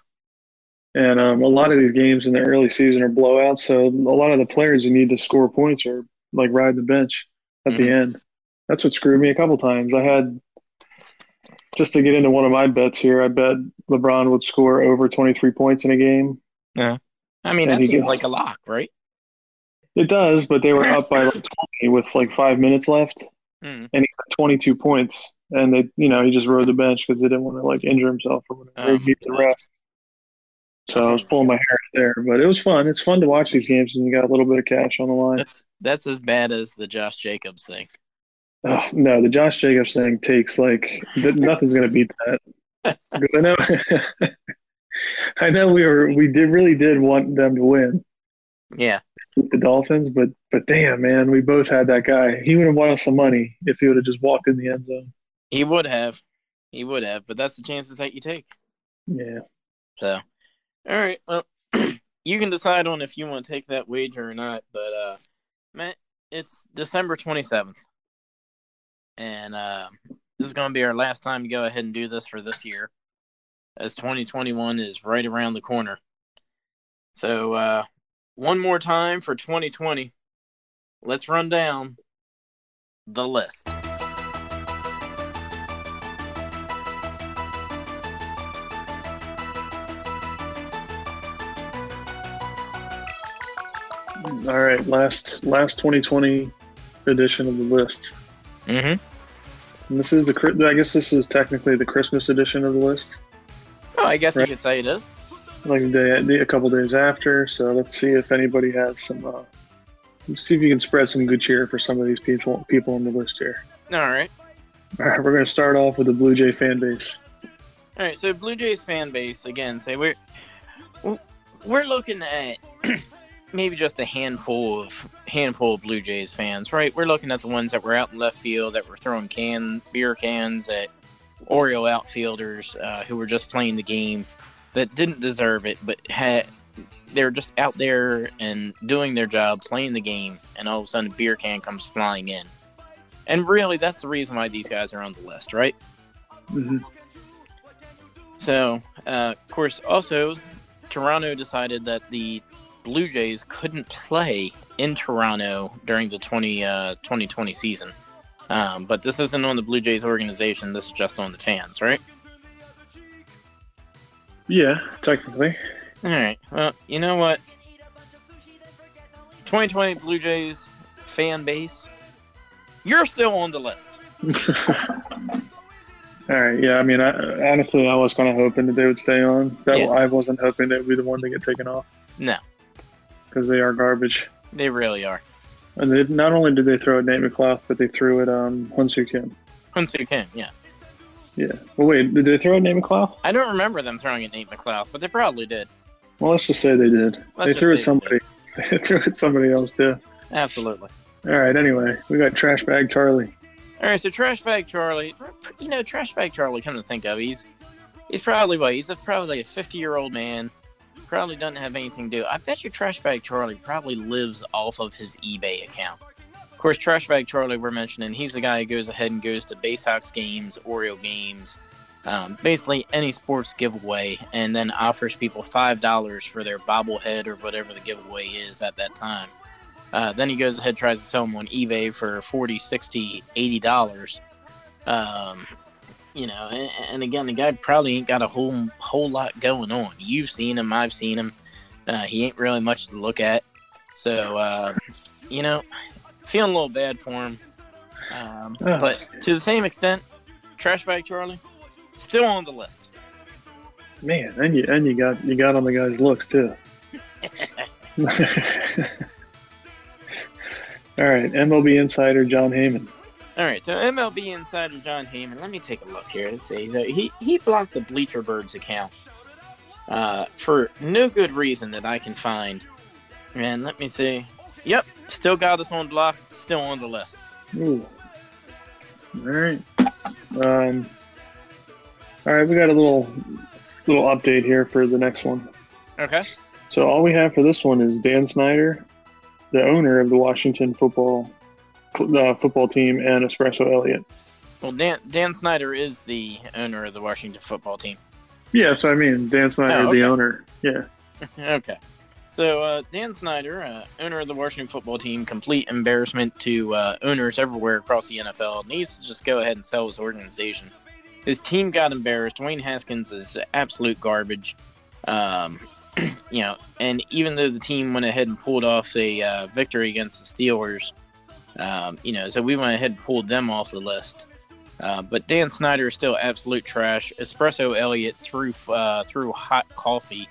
And um, a lot of these games in the early season are blowouts, so a lot of the players who need to score points are like ride the bench at the end. That's what screwed me a couple times. I had just to get into one of my bets here. I bet LeBron would score over 23 points in a game. Yeah. I mean, And that seems gets- like a lock, right? It does, but they were up by like 20 with like five minutes left, Mm. and he got 22 points. And they, you know, he just rode the bench because they didn't want to like injure himself or whatever. Oh, He beat the rest. So I was pulling my hair out there, but it was fun. It's fun to watch these games when you got a little bit of cash on the line. That's that's as bad as the Josh Jacobs thing. Oh, no, the Josh Jacobs thing takes like nothing's gonna beat that. I know, I know we were we did really did want them to win Yeah. the Dolphins, but but damn man, we both had that guy. He would have won us some money if he would have just walked in the end zone. He would have. He would have, but that's the chances that you take. Yeah, So, all right. Well, you can decide on if you want to take that wager or not. But, uh, man, it's December 27th. And uh, this is going to be our last time to go ahead and do this for this year, as 2021 is right around the corner. So, uh, one more time for 2020. Let's run down the list. All right. Last last 2020 edition of the list. Mm-hmm. And this is the I guess this is technically the Christmas edition of the list. Oh, I guess Right. you could say it is. like the day, a couple days after. So let's see if anybody has some. Uh, let's see if you can spread some good cheer for some of these people people on the list here. All right. All right, we're going to start off with the Blue Jay fan base. All right, so Blue Jays fan base again. Say we're we're looking at maybe just a handful of handful of Blue Jays fans, right? We're looking at the ones that were out in left field that were throwing can beer cans at Oriole outfielders uh, who were just playing the game that didn't deserve it, but had they were just out there and doing their job, playing the game, and all of a sudden a beer can comes flying in. And really, that's the reason why these guys are on the list, right? hmm So, uh, of course, also, Toronto decided that the Blue Jays couldn't play in Toronto during the 20, uh, 2020 season. Um, but this isn't on the Blue Jays organization. This is just on the fans, right? Yeah, technically. All right. Well, you know what? 2020 Blue Jays fan base, you're still on the list. All right. Yeah. I mean, I, honestly, I was kind of hoping that they would stay on. That Yeah. I wasn't hoping they would be the one to get taken off No, because they are garbage. they really are. And they, not only did they throw at Nate McLouth, but they threw at um, Hyun Soo Kim. Hyun Soo Kim, yeah. Yeah. Well, wait, did they throw at Nate McLouth? I don't remember them throwing at Nate McLouth, but they probably did. Well, let's just say they did. Let's they threw at somebody. They threw at somebody else too. Absolutely. All right. Anyway, we got trash bag Charlie. All right, so Trash Bag Charlie, you know, Trash Bag Charlie, come to think of he's he's probably what he's a, probably a fifty year old man, probably doesn't have anything to do. I bet you Trash Bag Charlie probably lives off of his eBay account. Of course, Trash Bag Charlie, we're mentioning, he's the guy who goes ahead and goes to Baysox games, Oriole games, um, basically any sports giveaway, and then offers people five dollars for their bobblehead or whatever the giveaway is at that time. Uh, then he goes ahead tries to sell them on ebay for 40 60 80 dollars um, you know and, and again the guy probably ain't got a whole whole lot going on. You've seen him i've seen him. Uh, he ain't really much to look at. So uh, you know feeling a little bad for him. Um, but to the same extent trash bag charlie still on the list. Man, and you and you got you got on the guy's looks too. All right, MLB insider Jon Heyman. All right, so MLB insider Jon Heyman. Let me take a look here. Let's see. So he he blocked the Bleacher Birds account uh, for no good reason that I can find. And let me see. Yep, still got us on block. Still on the list. Ooh. All right. Um, all right, we got a little little update here for the next one. Okay. So all we have for this one is Dan Snyder, the owner of the Washington football uh, football team, and Espresso Elliott. Well, Dan Dan Snyder is the owner of the Washington football team. Yeah, so I mean Dan Snyder, Oh, okay. the owner. Yeah. okay. So uh, Dan Snyder, uh, owner of the Washington football team, complete embarrassment to uh, owners everywhere across the NFL, needs to just go ahead and sell his organization. His team got embarrassed. Dwayne Haskins is absolute garbage. Um, you know, and even though the team went ahead and pulled off a uh, victory against the Steelers, um, you know, so we went ahead and pulled them off the list. Uh, but Dan Snyder is still absolute trash. Espresso Elliott threw uh, threw hot coffee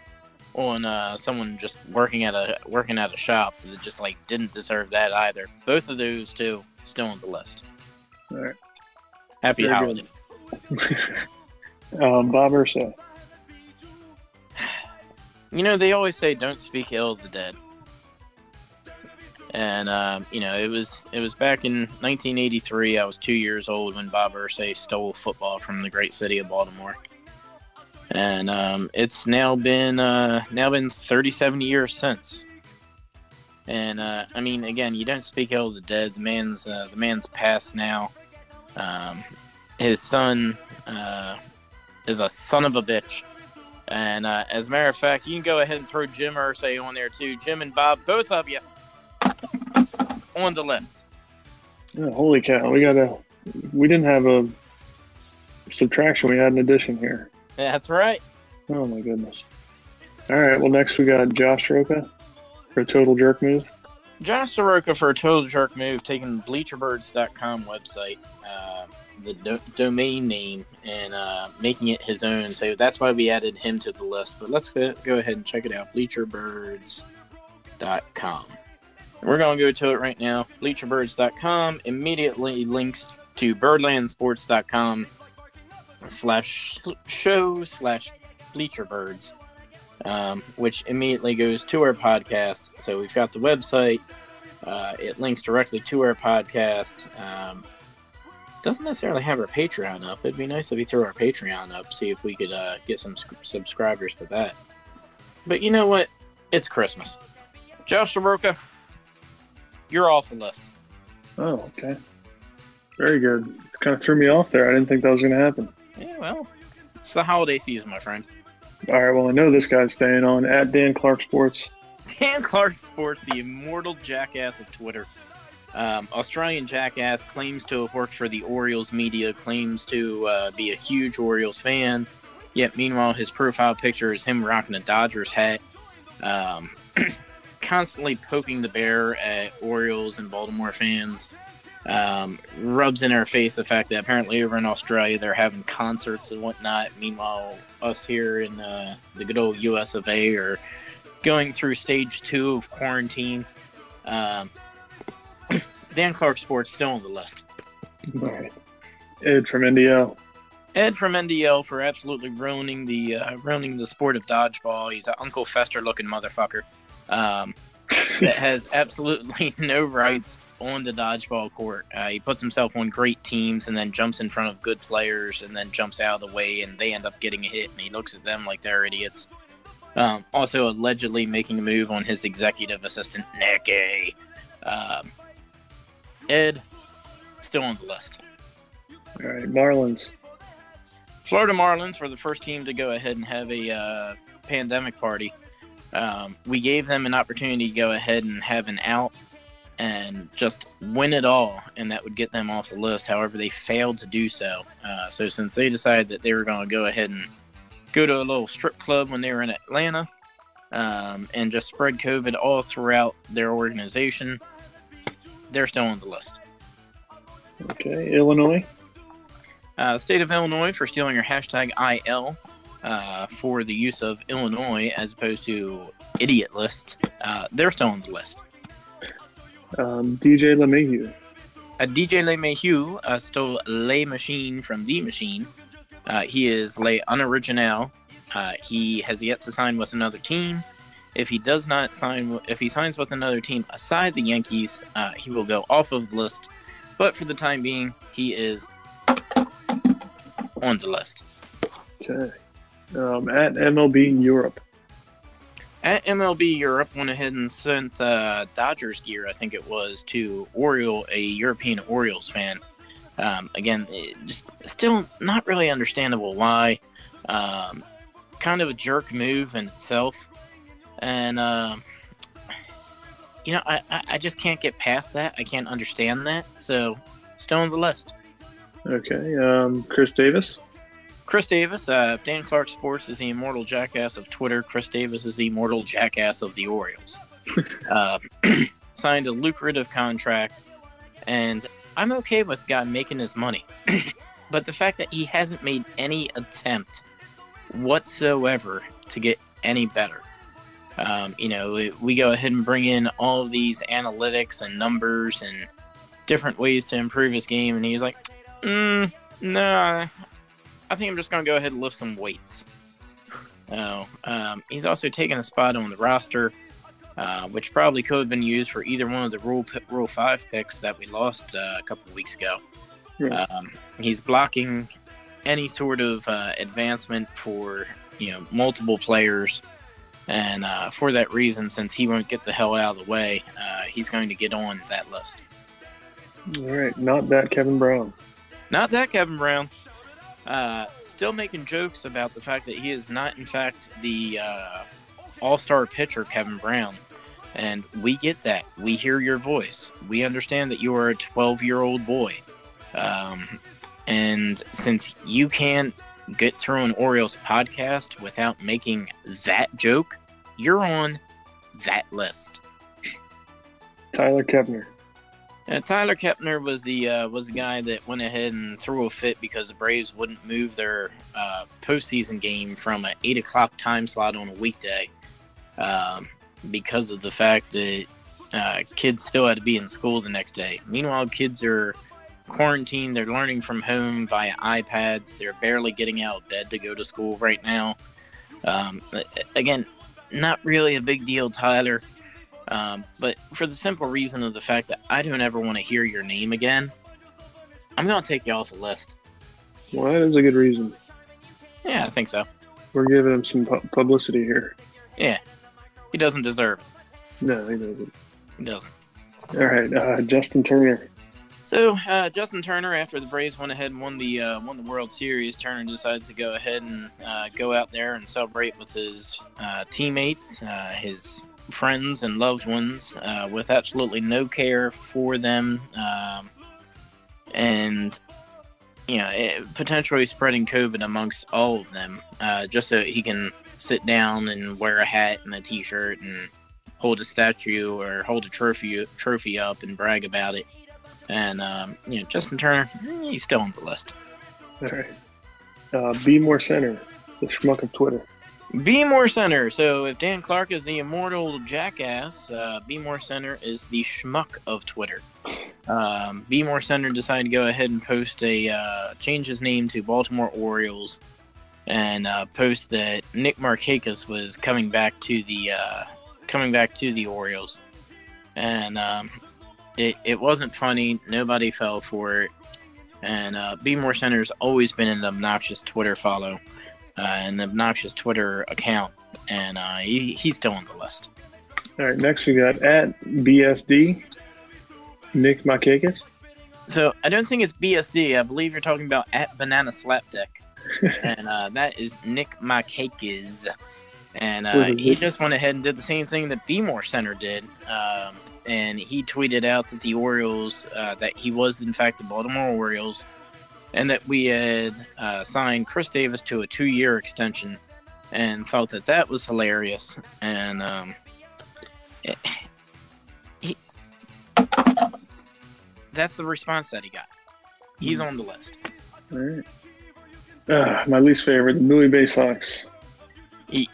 on uh, someone just working at a working at a shop that just like didn't deserve that either. Both of those two still on the list. All right. Happy Very holidays. um, Bob Irsay. You know, they always say don't speak ill of the dead. And um, you know, it was it was back in 1983. I was two years old when Bob Irsay stole football from the great city of Baltimore. And um, it's now been uh, now been 37 years since. And uh, I mean, again, you don't speak ill of the dead. The man's uh, the man's passed now. Um, his son uh, is a son of a bitch. And uh, as a matter of fact, you can go ahead and throw Jim Irsay on there too. Jim and Bob, both of you, on the list. Oh, holy cow! We got a. We didn't have a subtraction. We had an addition here. That's right. Oh my goodness. All right. Well, next we got Josh Roca for a total jerk move. Josh Soroka for a total jerk move, taking BleacherBirds.com website, uh, the do- domain name, and uh, making it his own. So that's why we added him to the list. But let's go ahead and check it out. BleacherBirds.com. We're going to go to it right now. BleacherBirds.com immediately links to BirdlandSports.com slash show slash BleacherBirds um, which immediately goes to our podcast. So we've got the website. Uh, it links directly to our podcast. Um, doesn't necessarily have our Patreon up. It'd be nice if we threw our Patreon up, see if we could uh, get some sc- subscribers for that. But you know what? It's Christmas. Josh Soroka, you're off the list. Oh, okay. Very good. Kind of threw me off there. I didn't think that was going to happen. Yeah, well, it's the holiday season, my friend. All right. Well, I know this guy's staying on at Dan Clark Sports. Dan Clark Sports, the immortal jackass of Twitter. Um, Australian jackass claims to have worked for the Orioles media, claims to uh, be a huge Orioles fan. Yet, meanwhile, his profile picture is him rocking a Dodgers hat, um, constantly poking the bear at Orioles and Baltimore fans. Um, rubs in our face the fact that apparently over in Australia they're having concerts and whatnot. Meanwhile, us here in uh, the good old US of A are going through stage two of quarantine. Um, Dan Clark Sports still on the list. Right. Ed from NDL. Ed from NDL for absolutely ruining the uh, ruining the sport of dodgeball. He's an Uncle Fester looking motherfucker um, that has absolutely no rights on the dodgeball court. Uh, he puts himself on great teams and then jumps in front of good players and then jumps out of the way and they end up getting a hit and he looks at them like they're idiots. Um, also, allegedly making a move on his executive assistant, Nicky. Um, Ed, still on the list. All right. Marlins. Florida Marlins were the first team to go ahead and have a uh, pandemic party. Um, we gave them an opportunity to go ahead and have an out and just win it all, and that would get them off the list. However, they failed to do so. Uh, so, since they decided that they were going to go ahead and go to a little strip club when they were in Atlanta um, and just spread COVID all throughout their organization, they're still on the list. Okay. Illinois. Uh, state of Illinois for stealing your hashtag IL uh, for the use of Illinois as opposed to idiot list. Uh, they're still on the list. Um, DJ LeMahieu. Uh, DJ LeMahieu uh, stole Le Machine from The Machine. Uh, he is Le Unoriginal. Uh, he has yet to sign with another team. If he does not sign, if he signs with another team aside the Yankees, uh, he will go off of the list. But for the time being, he is on the list. Okay. Um, at MLB Europe. At MLB Europe went ahead and sent uh, Dodgers gear, I think it was, to Oriole, a European Orioles fan. Um, again, just still not really understandable why. Um, kind of a jerk move in itself, and uh, you know, I, I I just can't get past that. I can't understand that. So, still on the list. Okay. Um, Chris Davis. Chris Davis, uh, if Dan Clark Sports is the immortal jackass of Twitter, Chris Davis is the immortal jackass of the Orioles. uh, signed a lucrative contract, and I'm okay with guy making his money. but the fact that he hasn't made any attempt whatsoever to get any better. Um, you know, we, we go ahead and bring in all of these analytics and numbers and different ways to improve his game, and he's like, mm, "No, I think I'm just going to go ahead and lift some weights." Oh, um, he's also taken a spot on the roster, uh, which probably could have been used for either one of the Rule Rule Five picks that we lost uh, a couple weeks ago. Right. Um, he's blocking any sort of uh, advancement for you know multiple players, and uh, for that reason, since he won't get the hell out of the way, uh, he's going to get on that list. All right, not that Kevin Brown. Not that Kevin Brown. Uh, still making jokes about the fact that he is not, in fact, the uh, all star pitcher, Kevin Brown. And we get that. We hear your voice. We understand that you are a 12 year old boy. Um, and since you can't get through an Orioles podcast without making that joke, you're on that list. Tyler Kepner. Uh, Tyler Kepner was the uh, was the guy that went ahead and threw a fit because the Braves wouldn't move their uh, postseason game from an eight o'clock time slot on a weekday um, because of the fact that uh, kids still had to be in school the next day. Meanwhile, kids are quarantined; they're learning from home via iPads. They're barely getting out of bed to go to school right now. Um, again, not really a big deal, Tyler. Um, but for the simple reason of the fact that I don't ever want to hear your name again, I'm going to take you off the list. Well, that is a good reason. Yeah, I think so. We're giving him some pu- publicity here. Yeah. He doesn't deserve it. No, he doesn't. He doesn't. All right, uh, Justin Turner. So uh, Justin Turner, after the Braves went ahead and won the uh, won the World Series, Turner decided to go ahead and uh, go out there and celebrate with his uh, teammates, uh, his friends and loved ones, uh, with absolutely no care for them, um, and you know it, potentially spreading COVID amongst all of them, uh, just so he can sit down and wear a hat and a T-shirt and hold a statue or hold a trophy trophy up and brag about it. And um, you know, Justin Turner, he's still on the list. All right. Uh, Be More Center, the schmuck of Twitter. Be More Center. So if Dan Clark is the immortal jackass, uh, Be More Center is the schmuck of Twitter. Um, Be More Center decided to go ahead and post a uh, change his name to Baltimore Orioles and uh, post that Nick Markakis was coming back to the uh, coming back to the Orioles, and um, it it wasn't funny. Nobody fell for it, and uh, Be More Center's always been an obnoxious Twitter follow, uh, an obnoxious Twitter account, and uh, he, he's still on the list. All right, next we got at BSD, Nick Makakis. So I don't think it's BSD. I believe you're talking about at Banana Slapdick, and uh, that is Nick Markakis. And uh, What is he it? just went ahead and did the same thing that Be More Center did. Um, and he tweeted out that the Orioles, uh, that he was in fact the Baltimore Orioles, and that we had uh, signed Chris Davis to a two-year extension, and felt that that was hilarious. And um, it- he, that's the response that he got. He's Hmm. on the list. All right. Uh, my least favorite, the Bowie Bay Sox.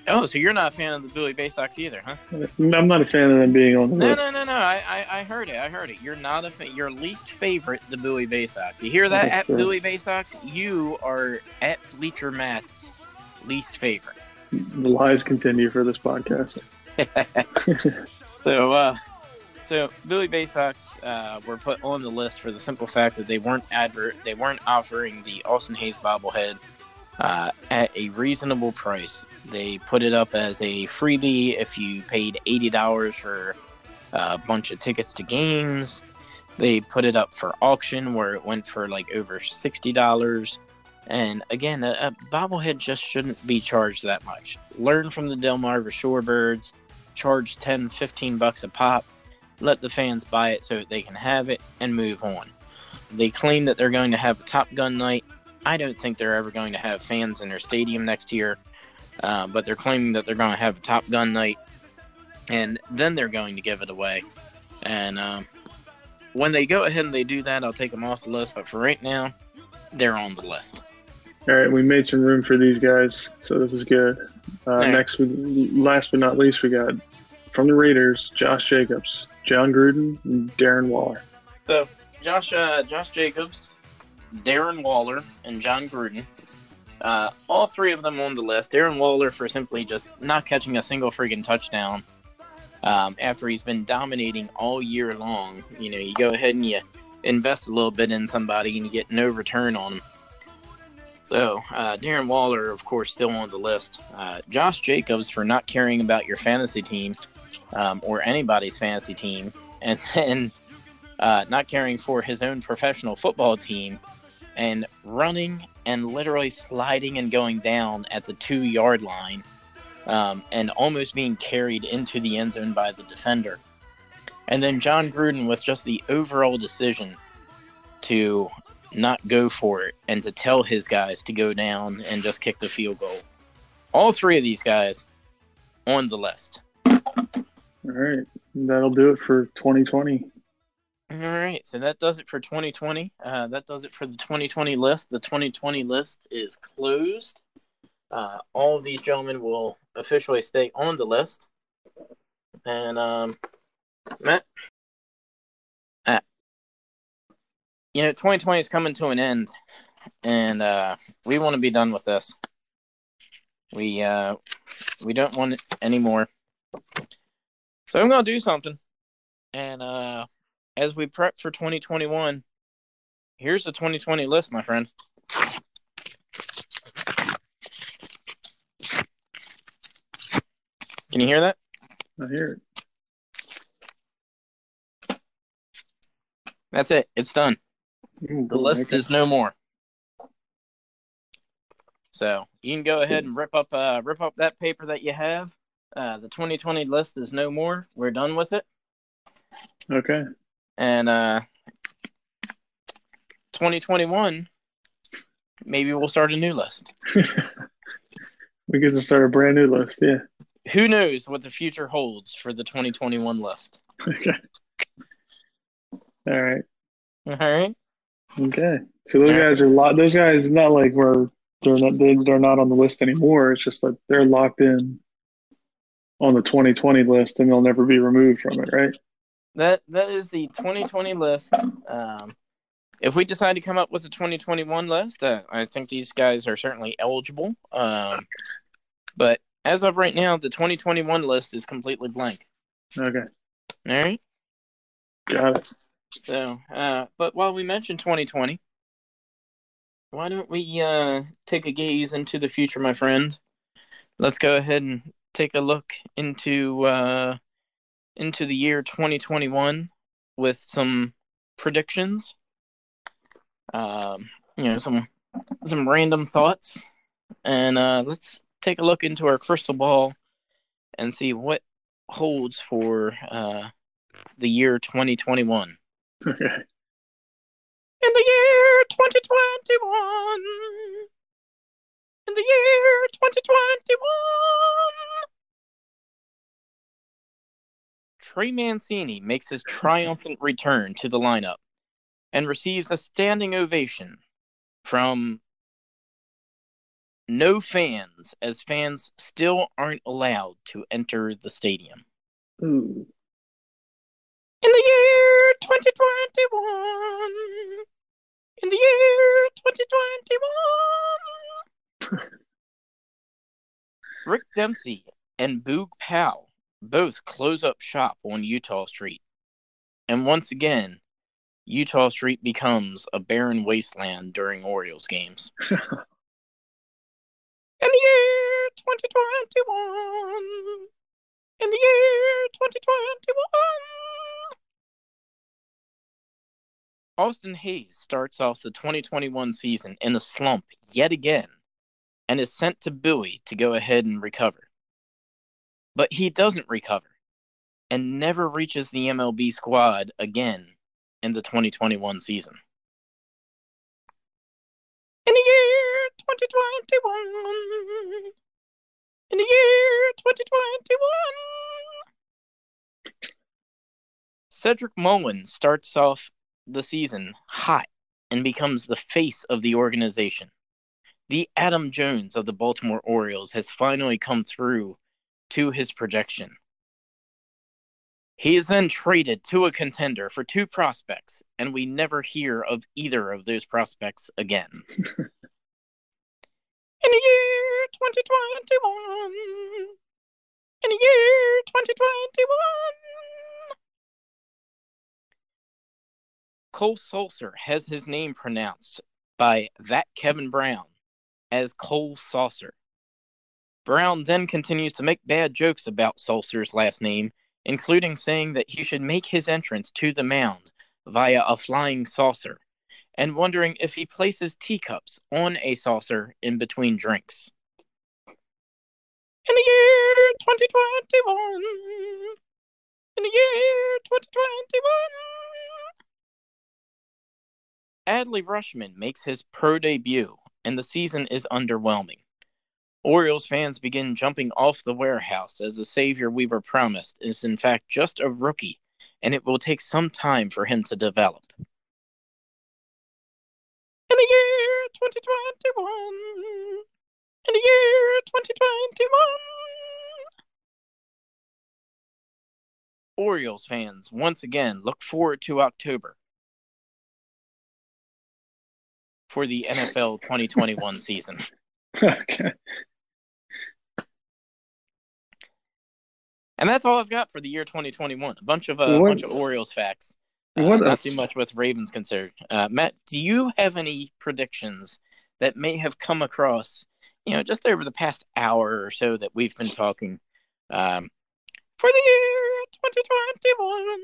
Oh, so you're not a fan of the Billy Bay Sox either, huh? I'm not a fan of them being on the No, list. no, no, no. I, I, I heard it. I heard it. You're not a fan. Your least favorite, the Bowie Bay Sox. You hear that at. Bowie Bay Sox? You are at Bleacher Matt's least favorite. The lies continue for this podcast. So, uh, so Billy Bay Sox uh, were put on the list for the simple fact that they weren't advert, they weren't offering the Austin Hays bobblehead uh, at a reasonable price. They put it up as a freebie if you paid eighty dollars for a bunch of tickets to games. They put it up for auction where it went for like over sixty dollars. And again, a, a bobblehead just shouldn't be charged that much. Learn from the Delmarva Shorebirds charge 10 15 bucks a pop let the fans buy it so they can have it and move on they claim that they're going to have a top gun night i don't think they're ever going to have fans in their stadium next year uh, but they're claiming that they're going to have a top gun night and then they're going to give it away and um, when they go ahead and they do that i'll take them off the list but for right now they're on the list All right, we made some room for these guys, so this is good. Uh, right. Next, we, last but not least, we got from the Raiders, Josh Jacobs, Jon Gruden, and Darren Waller. So Josh uh, Josh Jacobs, Darren Waller, and Jon Gruden. Uh, all three of them on the list. Darren Waller for simply just not catching a single freaking touchdown um, after he's been dominating all year long. You know, you go ahead and you invest a little bit in somebody and you get no return on them. So, uh, Darren Waller, of course, still on the list. Uh, Josh Jacobs for not caring about your fantasy team um, or anybody's fantasy team, and then uh, not caring for his own professional football team, and running and literally sliding and going down at the two yard line um, and almost being carried into the end zone by the defender. And then Jon Gruden with just the overall decision to not go for it and to tell his guys to go down and just kick the field goal. All three of these guys on the list. All right. That'll do it for 2020. All right, so that does it for 2020. Uh, that does it for the 2020 list. The 2020 list is closed. Uh, all of these gentlemen will officially stay on the list. And um, Matt, uh, you know, 2020 is coming to an end, and uh, we want to be done with this. We uh, we don't want it anymore. So I'm gonna do something, and uh, as we prep for 2021, here's the 2020 list, my friend. Can you hear that? I hear it. That's it. It's done. Ooh, The list is no more. So you can go ahead and rip up uh rip up that paper that you have. Uh, the 2020 list is no more. We're done with it. Okay. And uh 2021 maybe we'll start a new list. we get to start a brand new list. Yeah. Who knows what the future holds for the 2021 list. Okay. All right. All right. Okay. So those All right. guys are lot. Those guys not like we're they're not they, they're not on the list anymore. It's just that they're locked in on the 2020 list and they'll never be removed from it, right? That that is the 2020 list. Um, if we decide to come up with a 2021 list, uh, I think these guys are certainly eligible. Um, but as of right now, the 2021 list is completely blank. Okay. All right. Got it. So, uh, but while we mentioned 2020, why don't we uh, take a gaze into the future, my friend? Let's go ahead and take a look into uh, into the year 2021 with some predictions. Um, you know, some some random thoughts, and uh, let's take a look into our crystal ball and see what holds for uh, the year 2021. Okay. In the year 2021. In the year 2021. Trey Mancini makes his triumphant return to the lineup and receives a standing ovation from no fans, as fans still aren't allowed to enter the stadium. Ooh. In the year 2021. In the year 2021. Rick Dempsey and Boog Powell both close up shop on Eutaw Street. And once again, Eutaw Street becomes a barren wasteland during Orioles games. In the year 2021. In the year 2021. Austin Hays starts off the 2021 season in a slump yet again and is sent to Bowie to go ahead and recover. But he doesn't recover and never reaches the MLB squad again in the 2021 season. In the year 2021. In the year 2021. Cedric Mullins starts off the season hot and becomes the face of the organization. The Adam Jones of the Baltimore Orioles has finally come through to his projection. He is then traded to a contender for two prospects, and we never hear of either of those prospects again. In the year 2021, in the year 2021, Cole Sulser has his name pronounced by that Kevin Brown as Cole Saucer. Brown then continues to make bad jokes about Sulser's last name, including saying that he should make his entrance to the mound via a flying saucer, and wondering if he places teacups on a saucer in between drinks. In the year 2021, in the year 2021, Adley Rutschman makes his pro debut, and the season is underwhelming. Orioles fans begin jumping off the warehouse as the savior we were promised is in fact just a rookie, and it will take some time for him to develop. In the year 2021, in the year 2021, Orioles fans once again look forward to October for the NFL 2021 season. okay. And that's all I've got for the year 2021. A bunch of uh, a What- bunch of Orioles facts. Uh, not too much with Ravens concerned. Uh, Matt, do you have any predictions that may have come across, you know, just over the past hour or so that we've been talking um, for the year 2021?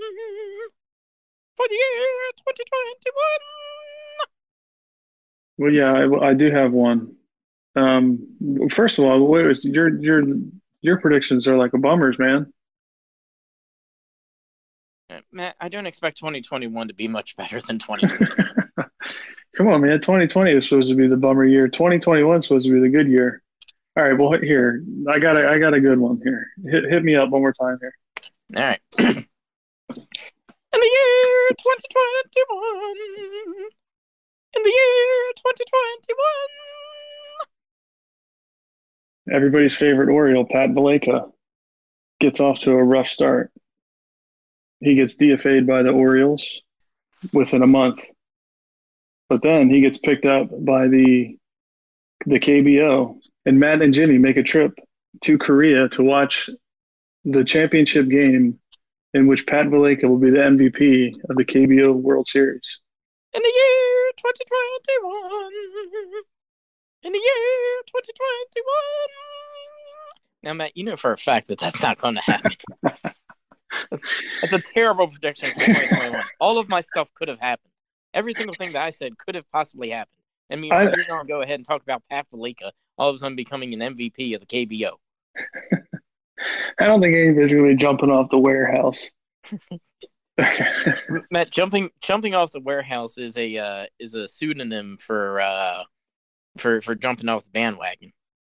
For the year 2021. Well, yeah, I, I do have one. Um, first of all, wait, your your your predictions are like a bummers, man. Uh, Matt, I don't expect 2021 to be much better than 2020. Come on, man. 2020 is supposed to be the bummer year. 2021 is supposed to be the good year. All right, well, here I got a I got a good one here. Hit hit me up one more time here. All right. In the year 2021. In the year 2021. Everybody's favorite Oriole, Pat Valaika, gets off to a rough start. He gets DFA'd by the Orioles within a month, but then he gets picked up by the the KBO, and Matt and Jimmy make a trip to Korea to watch the championship game in which Pat Valaika will be the MVP of the KBO World Series. In the year 2021. In the year 2021. Now, Matt, you know for a fact that that's not going to happen. that's, that's a terrible prediction for 2021. All of my stuff could have happened. Every single thing that I said could have possibly happened. And me, I- you're going to go ahead and talk about Pat Valaika all of a sudden becoming an MVP of the KBO. I don't think anybody's going to be jumping off the warehouse. Matt, jumping jumping off the warehouse is a uh, is a pseudonym for uh, for for jumping off the bandwagon.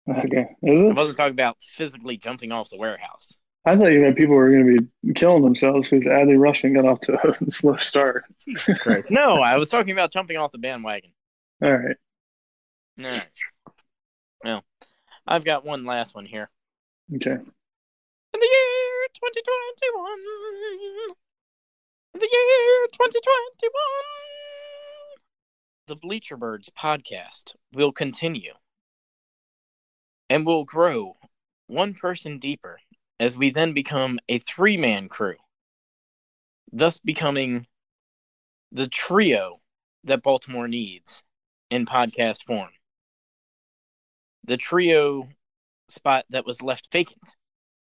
okay, is I wasn't talking about physically jumping off the warehouse. I thought you had people were going to be killing themselves because Adley Rutschman got off to a slow start. Jesus Christ! no, I was talking about jumping off the bandwagon. All right. No. Well, I've got one last one here. Okay. In the year 2021. In the year 2021. The Bleacher Birds podcast will continue and will grow one person deeper as we then become a three man crew, thus becoming the trio that Baltimore needs in podcast form. The trio spot that was left vacant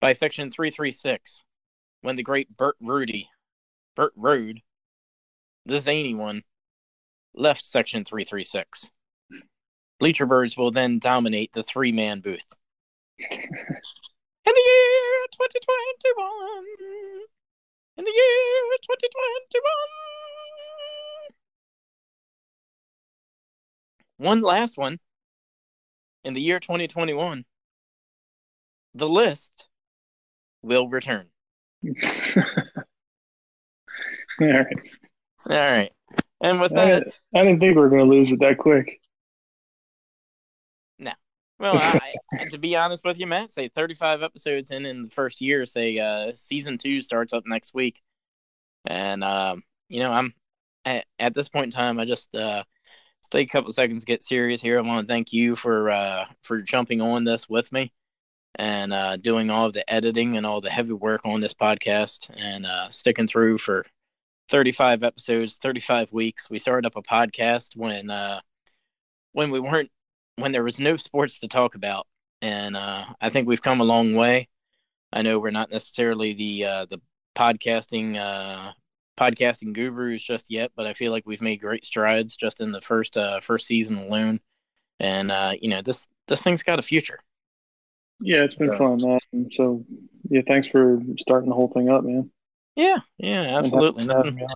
by Section 336 when the great Burt Rudy, Burt Rude, the zany one, left Section 336. Bleacher Birds will then dominate the three man booth. In the year 2021, in the year 2021, one last one. In the year 2021, the list will return. All right. All right. And with I, that, I didn't think we were going to lose it that quick. No. Well, I, to be honest with you, Matt, say 35 episodes in in the first year. Say uh, season two starts up next week, and um, you know I'm at, at, this point in time. I just uh, take a couple seconds to get serious here. I want to thank you for uh, for jumping on this with me and uh, doing all of the editing and all the heavy work on this podcast and uh, sticking through for 35 episodes, 35 weeks. We started up a podcast when uh, when we weren't when there was no sports to talk about, and uh, I think we've come a long way. I know we're not necessarily the uh, the podcasting uh, podcasting gurus just yet, but I feel like we've made great strides just in the first uh, first season alone. And uh, you know this this thing's got a future. Yeah, it's been so, fun. Um, so yeah, thanks for starting the whole thing up, man. Yeah, yeah, absolutely. Nothing,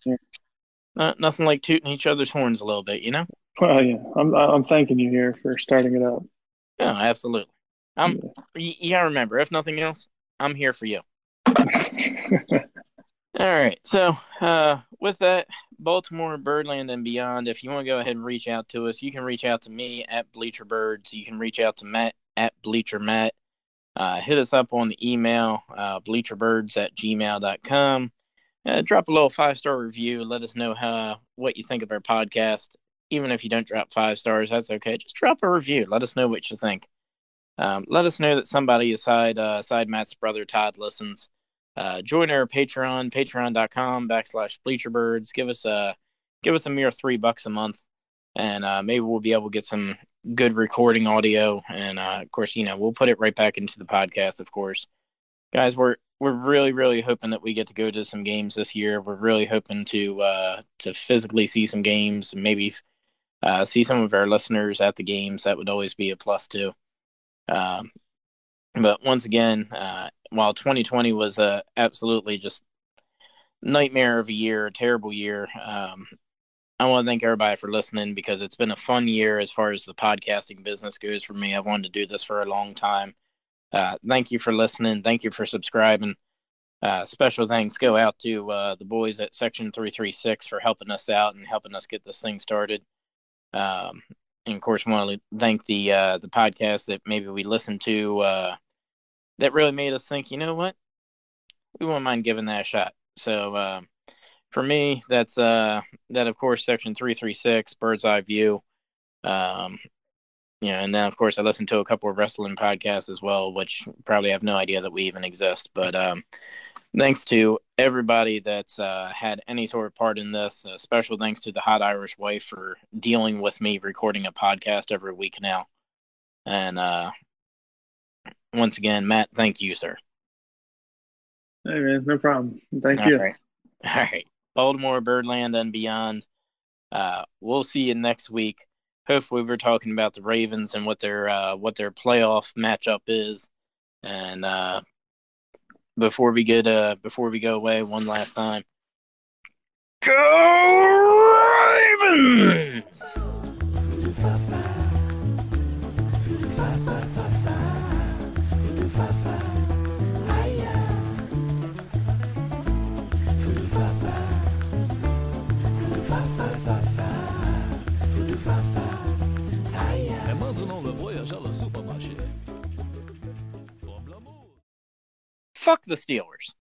not, nothing like tooting each other's horns a little bit, you know. Well, yeah, I'm I'm thanking you here for starting it up. Yeah, absolutely. I'm. Yeah. You remember, if nothing else, I'm here for you. All right. So, uh, with that, Baltimore, Birdland, and beyond, if you want to go ahead and reach out to us, you can reach out to me at Bleacher Birds. You can reach out to Matt at Bleacher Matt. Uh, hit us up on the email, uh, bleacherbirds at gmail.com. Uh, drop a little five star review. Let us know how what you think of our podcast. Even if you don't drop five stars, that's okay. Just drop a review. Let us know what you think. Um, let us know that somebody aside uh, aside Matt's brother Todd listens. Uh, join our Patreon, patreon.com backslash bleacherbirds. Give us a give us a mere three bucks a month, and uh, maybe we'll be able to get some good recording audio. And uh, of course, you know, we'll put it right back into the podcast. Of course, guys, we're we're really really hoping that we get to go to some games this year. We're really hoping to uh, to physically see some games, maybe uh, see some of our listeners at the games. That would always be a plus too. Um, but once again, uh, while 2020 was a absolutely just nightmare of a year, a terrible year, um, I want to thank everybody for listening because it's been a fun year as far as the podcasting business goes for me. I've wanted to do this for a long time. Uh, thank you for listening. Thank you for subscribing. Uh, special thanks go out to uh, the boys at Section 336 for helping us out and helping us get this thing started. Um, and of course, want to thank the uh, the podcast that maybe we listened to uh, that really made us think. You know what? We wouldn't mind giving that a shot. So uh, for me, that's uh, that of course Section three three six Bird's Eye View. Um, you know, and then of course I listen to a couple of wrestling podcasts as well, which probably have no idea that we even exist. But um, thanks to everybody that's uh, had any sort of part in this. Uh, special thanks to the hot Irish wife for dealing with me recording a podcast every week now. And uh, once again, Matt, thank you, sir. Hey man, no problem. Thank All you. Right. All right. Baltimore, Birdland, and beyond. Uh, we'll see you next week. Hopefully, we're talking about the Ravens and what their uh, what their playoff matchup is. And uh, before we get uh before we go away one last time. Go Ravens! Fuck the Steelers.